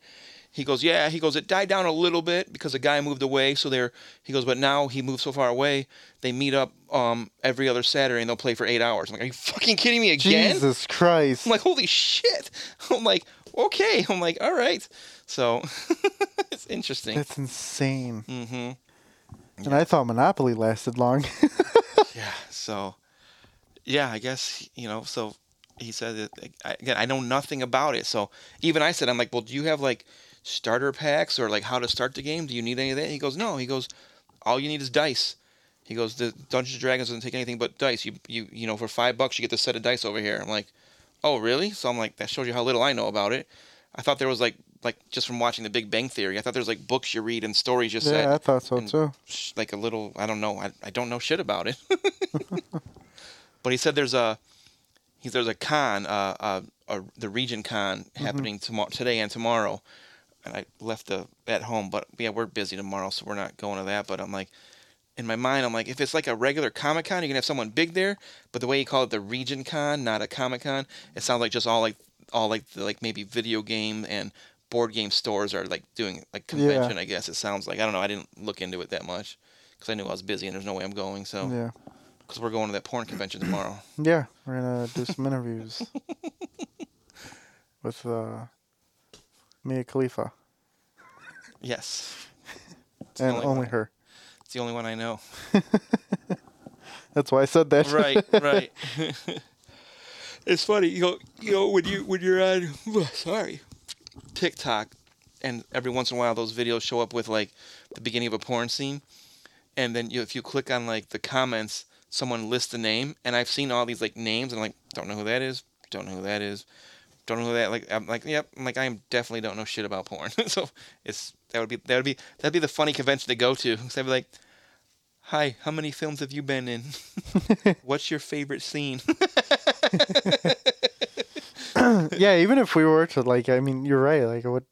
He goes, yeah. He goes, it died down a little bit because a guy moved away. So they're, he goes, but now he moved so far away, they meet up um every other Saturday and they'll play for eight hours. I'm like, are you fucking kidding me again? Jesus Christ. I'm like, holy shit. I'm like, okay. I'm like, all right. So it's interesting. That's insane. hmm And I thought Monopoly lasted long. Yeah. So, yeah, I guess you know. So he said that again. I know nothing about it. So even I said, I'm like, well, do you have like starter packs or like how to start the game? Do you need any of that? He goes, no. He goes, all you need is dice. He goes, the Dungeons and Dragons doesn't take anything but dice. You you you know, for five bucks you get this set of dice over here. I'm like, oh really? So I'm like, that shows you how little I know about it. I thought there was like like just from watching The Big Bang Theory. I thought there was like books you read and stories you said yeah, I thought so too. sh- like a little I don't know I, I don't know shit about it. but he said there's a he there's a con uh, uh, uh the region con happening tomorrow today and tomorrow. And I left the at home, but yeah, we're busy tomorrow, so we're not going to that. But I'm like, in my mind, I'm like, if it's like a regular Comic Con, you can have someone big there. But the way you call it the Region Con, not a Comic Con, it sounds like just all like all like the, like maybe video game and board game stores are like doing like convention. I guess it sounds like I don't know. I didn't look into it that much because I knew I was busy and there's no way I'm going. So Yeah. Because we're going to that porn convention tomorrow. Yeah, we're gonna do some interviews with uh, Mia Khalifa yes, the and only only her. it's the only one I know. That's why I said that. right, right. it's funny, you know, you know when you when you're on sorry TikTok, and every once in a while those videos show up with like the beginning of a porn scene, and then you, if you click on like the comments, someone lists the name, and I've seen all these like names, and I'm like don't know who that is, don't know who that is, don't know who that like I'm like yep, I'm like I am definitely don't know shit about porn, so it's that would be that would be that'd be the funny convention to go to. So I'd be like. Hi, how many films have you been in? What's your favorite scene? yeah, even if we were to like, I mean, you're right. Like, what,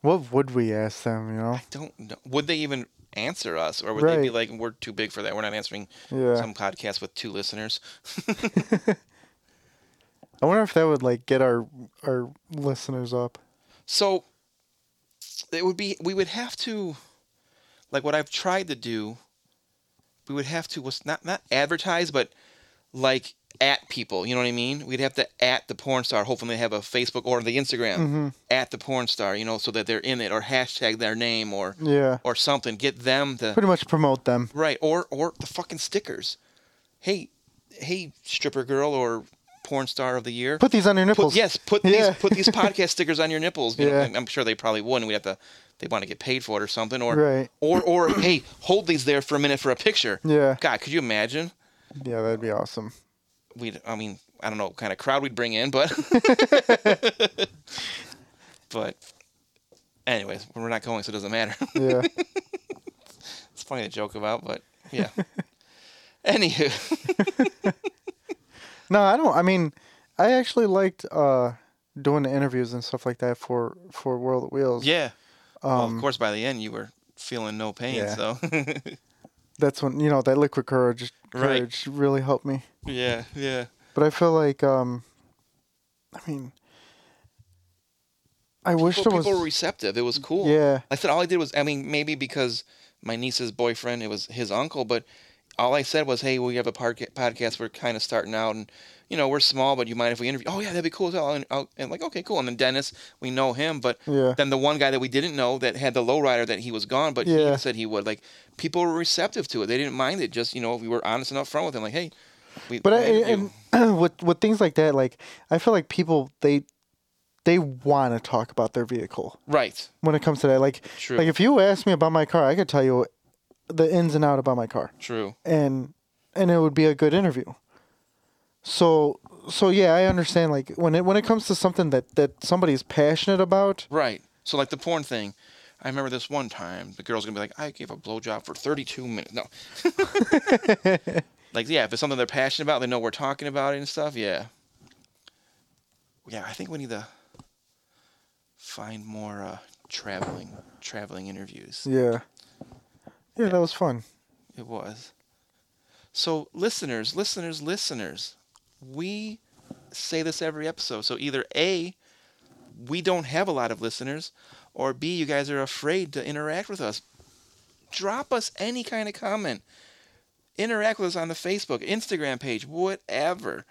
what would we ask them? You know? I don't know. Would they even answer us, or would they be like, "We're too big for that. We're not answering Yeah. some podcast with two listeners"? I wonder if that would like get our our listeners up. So it would be. We would have to, like, what I've tried to do. We would have to was not not advertise, but like at people. You know what I mean? We'd have to at the porn star. Hopefully, they have a Facebook or the Instagram hmm at the porn star. You know, so that they're in it, or hashtag their name, or Yeah. or something. Get them to Pretty much promote them. Right, or or the fucking stickers. Hey, hey, stripper girl or porn star of the year. Put these on your nipples. Put, yes, put Yeah. these put these podcast stickers on your nipples. You Yeah. I'm- I'm sure they probably wouldn't. We have to. They want to get paid for it or something. Or Right. or or hey, hold these there for a minute for a picture. Yeah. God, could you imagine? Yeah, that'd be awesome. We'd. I mean, I don't know what kind of crowd we'd bring in, but. but. Anyways, we're not going, so it doesn't matter. Yeah. it's funny to joke about, but yeah. Anywho. no, I don't. I mean, I actually liked uh doing the interviews and stuff like that for for World of Wheels. Yeah. well, of Um, course, by the end, you were feeling no pain. Yeah. So, That's when you know that liquid courage Right. courage really helped me. yeah, yeah. But I feel like, um, I mean, I wish People, there was. people were receptive. It was cool. Yeah. I said all I did was, I mean, maybe because my niece's boyfriend, it was his uncle, but all I said was, hey, we have a podcast. We're kind of starting out, and you know, we're small, but you mind if we interview? Oh yeah, that'd be cool as hell. And, oh, and like, okay, cool. And then Dennis, we know him, but Yeah. then the one guy that we didn't know that had the lowrider that he was gone, but Yeah. he said he would. Like, people were receptive to it. They didn't mind it. Just you know, we were honest enough front with him. Like, hey, we. But I, and with with things like that, like I feel like people they they want to talk about their vehicle right, when it comes to that. Like True. like if you ask me about my car, I could tell you the ins and out about my car, true. and and it would be a good interview. So so yeah, I understand. Like when it when it comes to something that that somebody's passionate about, Right. So like the porn thing, I remember this one time the girl's gonna be like, I gave a blowjob for 32 minutes. No. like yeah, if it's something they're passionate about, they know we're talking about it and stuff. Yeah. Yeah, I think we need to find more uh, traveling traveling interviews. yeah, yeah, that was fun. It was. So, listeners, listeners, listeners, we say this every episode. So, either A, we don't have a lot of listeners, or B, you guys are afraid to interact with us. Drop us any kind of comment. Interact with us on the Facebook, Instagram page, whatever.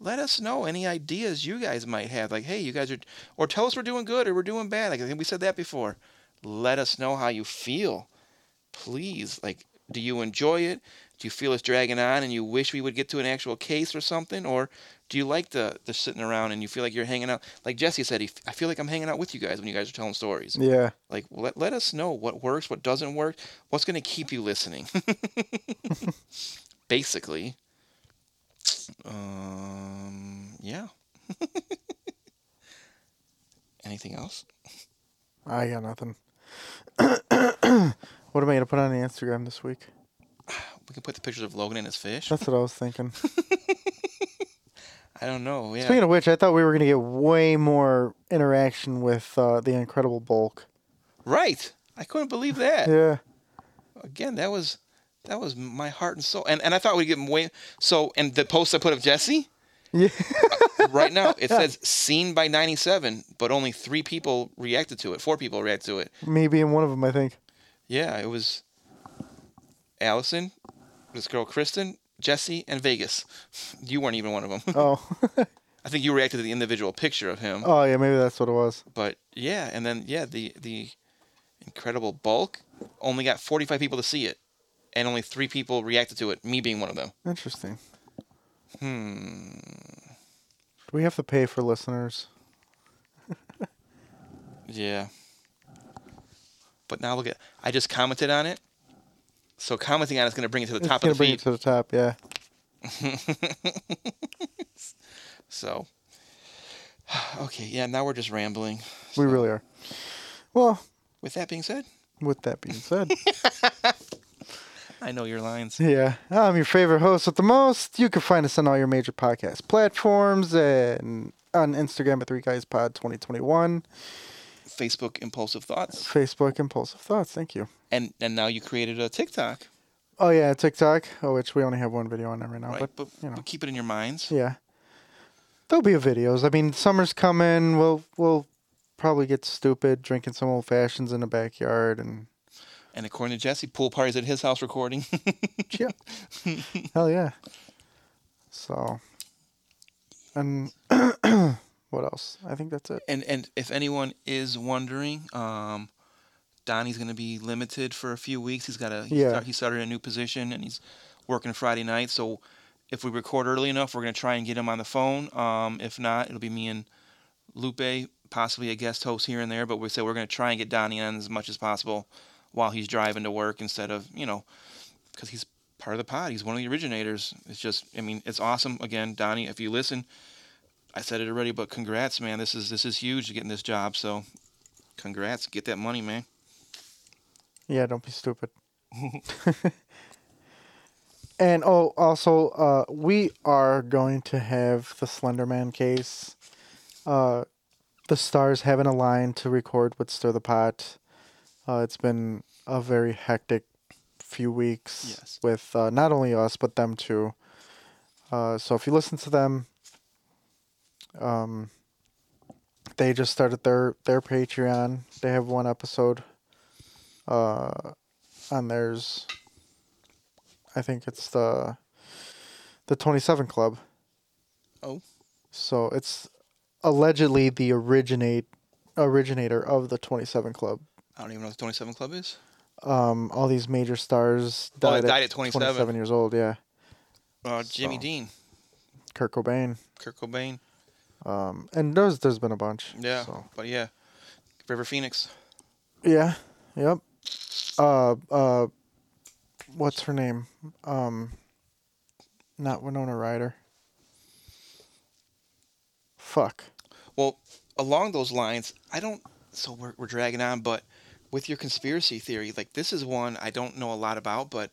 Let us know any ideas you guys might have. Like, hey, you guys are, or tell us we're doing good or we're doing bad. Like, I think we said that before. Let us know how you feel please like do you enjoy it? Do you feel it's dragging on and you wish we would get to an actual case or something? Or do you like the the sitting around and you feel like you're hanging out? Like jesse said he, i feel like i'm hanging out with you guys when you guys are telling stories. Yeah, like let, let us know what works what doesn't work what's going to keep you listening. Basically. Um yeah. Anything else? I got nothing. what am I gonna put on Instagram this week? we can put the pictures of logan and his fish That's what I was thinking. i don't know yeah Speaking of which, I thought we were gonna get way more interaction with uh, the Incredible Bulk. Right. I couldn't believe that. Yeah, Again, that was that was my heart and soul. And and I thought we'd get way so and the post I put of Jesse, yeah, right now it says seen by 97, but only 3 people reacted to it. 4 people reacted to it. me being one of them. I think. Yeah, it was Allison, this girl Kristen, Jesse, and Vegas. You weren't even one of them. Oh, I think you reacted to the individual picture of him. oh yeah, maybe that's what it was. But yeah, and then yeah, the the incredible bulk only got 45 people to see it, and only three people reacted to it. Me being one of them. Interesting. Hmm. Do we have to pay for listeners? Yeah. But now look at I just commented on it. So commenting on it's going to bring it to the It's top of the bring feed. it to the top. Yeah. So. Okay, yeah. Now we're just rambling. We really are. Well, With that being said, with that being said, I know your lines. yeah, I'm your favorite host with the most. You can find us on all your major podcast platforms and on Instagram at Three Guys Pod 2021, Facebook impulsive thoughts, Facebook Impulsive Thoughts. Thank you. and and now you created a TikTok, Oh yeah, TikTok. Oh, which we only have one video on that right now, right? but But, you know. but keep it in your minds. yeah, there'll be videos. I mean, summer's coming. We'll we'll probably get stupid drinking some old fashions in the backyard and And according to Jesse, pool parties at his house recording. yeah, hell yeah. So, and what else? I think that's it. and and if anyone is wondering, um, Donnie's going to be limited for a few weeks. He's got a he, Yeah. start, he started a new position and he's working Friday night. So if we record early enough, we're going to try and get him on the phone. Um, if not, it'll be me and Lupe, possibly a guest host here and there. But we said we're going to try and get Donnie on as much as possible while he's driving to work instead of you know because he's part of the pod. He's one of the originators. It's just I mean it's awesome. Again, Donnie, if you listen. I said it already, but congrats, man. This is this is huge getting this job. So, congrats, get that money, man. Yeah, don't be stupid. and oh, also, uh, we are going to have the Slenderman case. Uh, the stars haven't aligned to record with Stir the Pot. Uh, it's been a very hectic few weeks Yes. with uh, not only us but them too. Uh, so if you listen to them, um, they just started their their Patreon. They have one episode. Uh, on theirs. I think it's the the Twenty Seven Club. Oh. So it's allegedly the originate originator of the Twenty Seven Club. I don't even know what the 27 Club is. Um, all these major stars Oh, died, they died at at 27. 27 years old. Yeah, Uh, Jimmy So- Dean, Kurt Cobain. Kurt Cobain. Um, and there's there's been a bunch. Yeah, So. but yeah, River Phoenix. Yeah. Yep. Uh. Uh. What's her name? Um. Not Winona Ryder. Fuck. Well, along those lines, I don't. So we're we're dragging on, but with your conspiracy theory, like this is one I don't know a lot about, but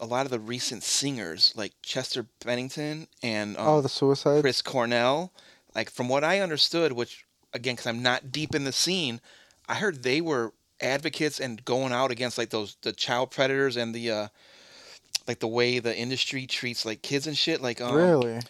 a lot of the recent singers, like Chester Bennington and um, oh, the suicide. Chris Cornell, like from what I understood, which again, because I'm not deep in the scene, I heard they were advocates and going out against like those the child predators and the uh like the way the industry treats like kids and shit. Like um, really?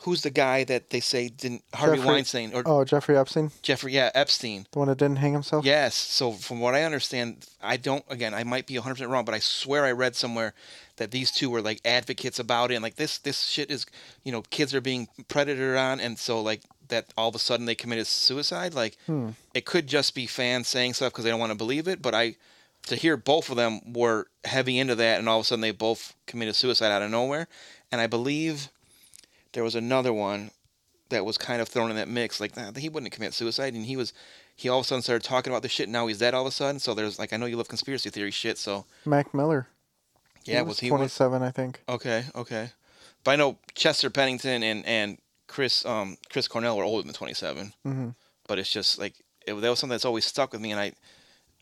who's the guy that they say didn't Harvey Jeffrey- Weinstein or Oh, Jeffrey Epstein, Jeffrey yeah Epstein. the one that didn't hang himself. Yes. So from what I understand, I don't. Again, I might be 100 percent wrong, but I swear I read somewhere that these two were like advocates about it, and like this this shit is, you know, kids are being predated on, and so like that all of a sudden they committed suicide. Like Hmm. it could just be fans saying stuff because they don't want to believe it, but I. To hear both of them were heavy into that, and all of a sudden they both committed suicide out of nowhere, and I believe there was another one that was kind of thrown in that mix. Like nah, he wouldn't commit suicide, and he was he all of a sudden started talking about this shit. And now he's dead all of a sudden. So there's like I know you love conspiracy theory shit. So Mac Miller. yeah, was he one? 27? I think. Okay, okay. But I know Chester Bennington and and Chris um Chris Cornell were older than 27. hmm But it's just like it, that was something that's always stuck with me. And I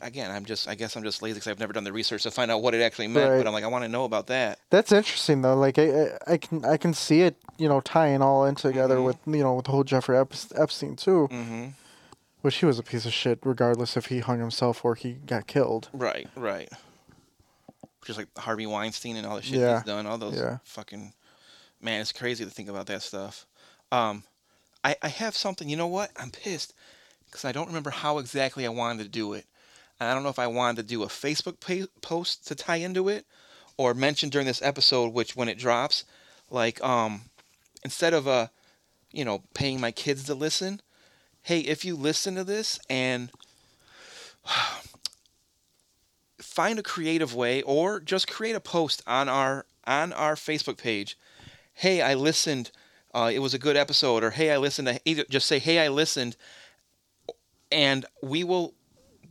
again I'm just I guess I'm just lazy because I've never done the research to find out what it actually meant. Right. But I'm like I want to know about that. That's interesting though. Like I, I, I can I can see it, you know, tying all in together Mhm. with you know with the whole Jeffrey Ep- Epstein too, hmm which he was a piece of shit regardless if he hung himself or he got killed. Right, right. Just like Harvey Weinstein and all the shit Yeah, he's done, all those yeah. fucking man, it's crazy to think about that stuff. Um, I I have something. You know what? I'm pissed because I don't remember how exactly I wanted to do it, and I don't know if I wanted to do a Facebook pa- post to tie into it, or mention during this episode, which when it drops, like um, instead of uh, you know, paying my kids to listen, hey, if you listen to this and find a creative way or just create a post on our on our Facebook page. Hey, I listened. Uh, it was a good episode. Or hey, I listened. To, either just say hey, I listened, and we will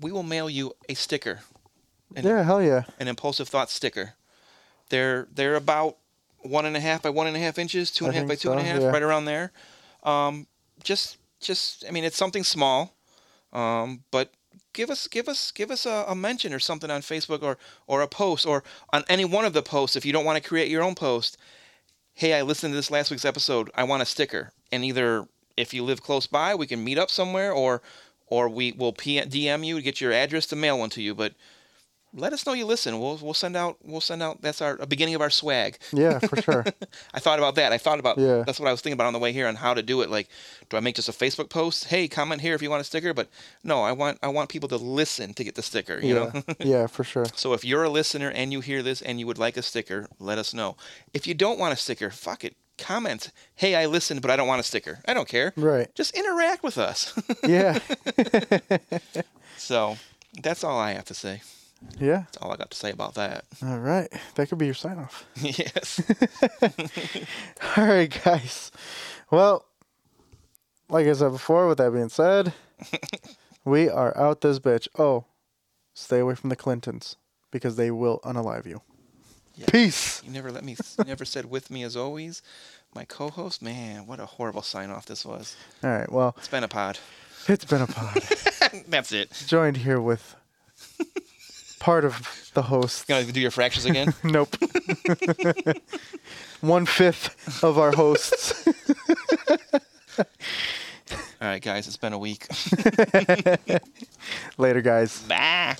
we will mail you a sticker, And- yeah, hell yeah. an impulsive thought sticker. They're they're about one and a half by one and a half inches, two and half by two and a half, yeah. right around there. Um, just just I mean, it's something small, um, but give us give us give us a, a mention or something on Facebook or or a post or on any one of the posts if you don't want to create your own post. Hey, I listened to this last week's episode. I want a sticker, and either if you live close by, we can meet up somewhere, or or we will DM you to get your address to mail one to you. But let us know you listen. We'll we'll send out we'll send out. That's our a beginning of our swag. Yeah, for sure. I thought about that. I thought about Yeah. that's what I was thinking about on the way here on how to do it. Like, do I make just a Facebook post? Hey, comment here if you want a sticker. But no, I want I want people to listen to get the sticker. You yeah, know. yeah, for sure. so if you're a listener and you hear this and you would like a sticker, let us know. If you don't want a sticker, fuck it. Comment. Hey, I listened, but I don't want a sticker. I don't care. Right. Just interact with us. Yeah, so that's all I have to say. Yeah. That's all I got to say about that. All right, that could be your sign off. yes. All right, guys. Well, like I said before, with that being said, we are out this bitch. Oh, stay away from the Clintons because they will unalive you. Yeah. Peace. You never let me. You never said with me as always. My co-host, man, what a horrible sign off this was. All right. Well, It's been a pod. it's been a pod. That's it. Joined here with part of the host. You gonna do your fractions again? Nope. One fifth of our hosts. All right, guys. It's been a week. Later, guys. Bye.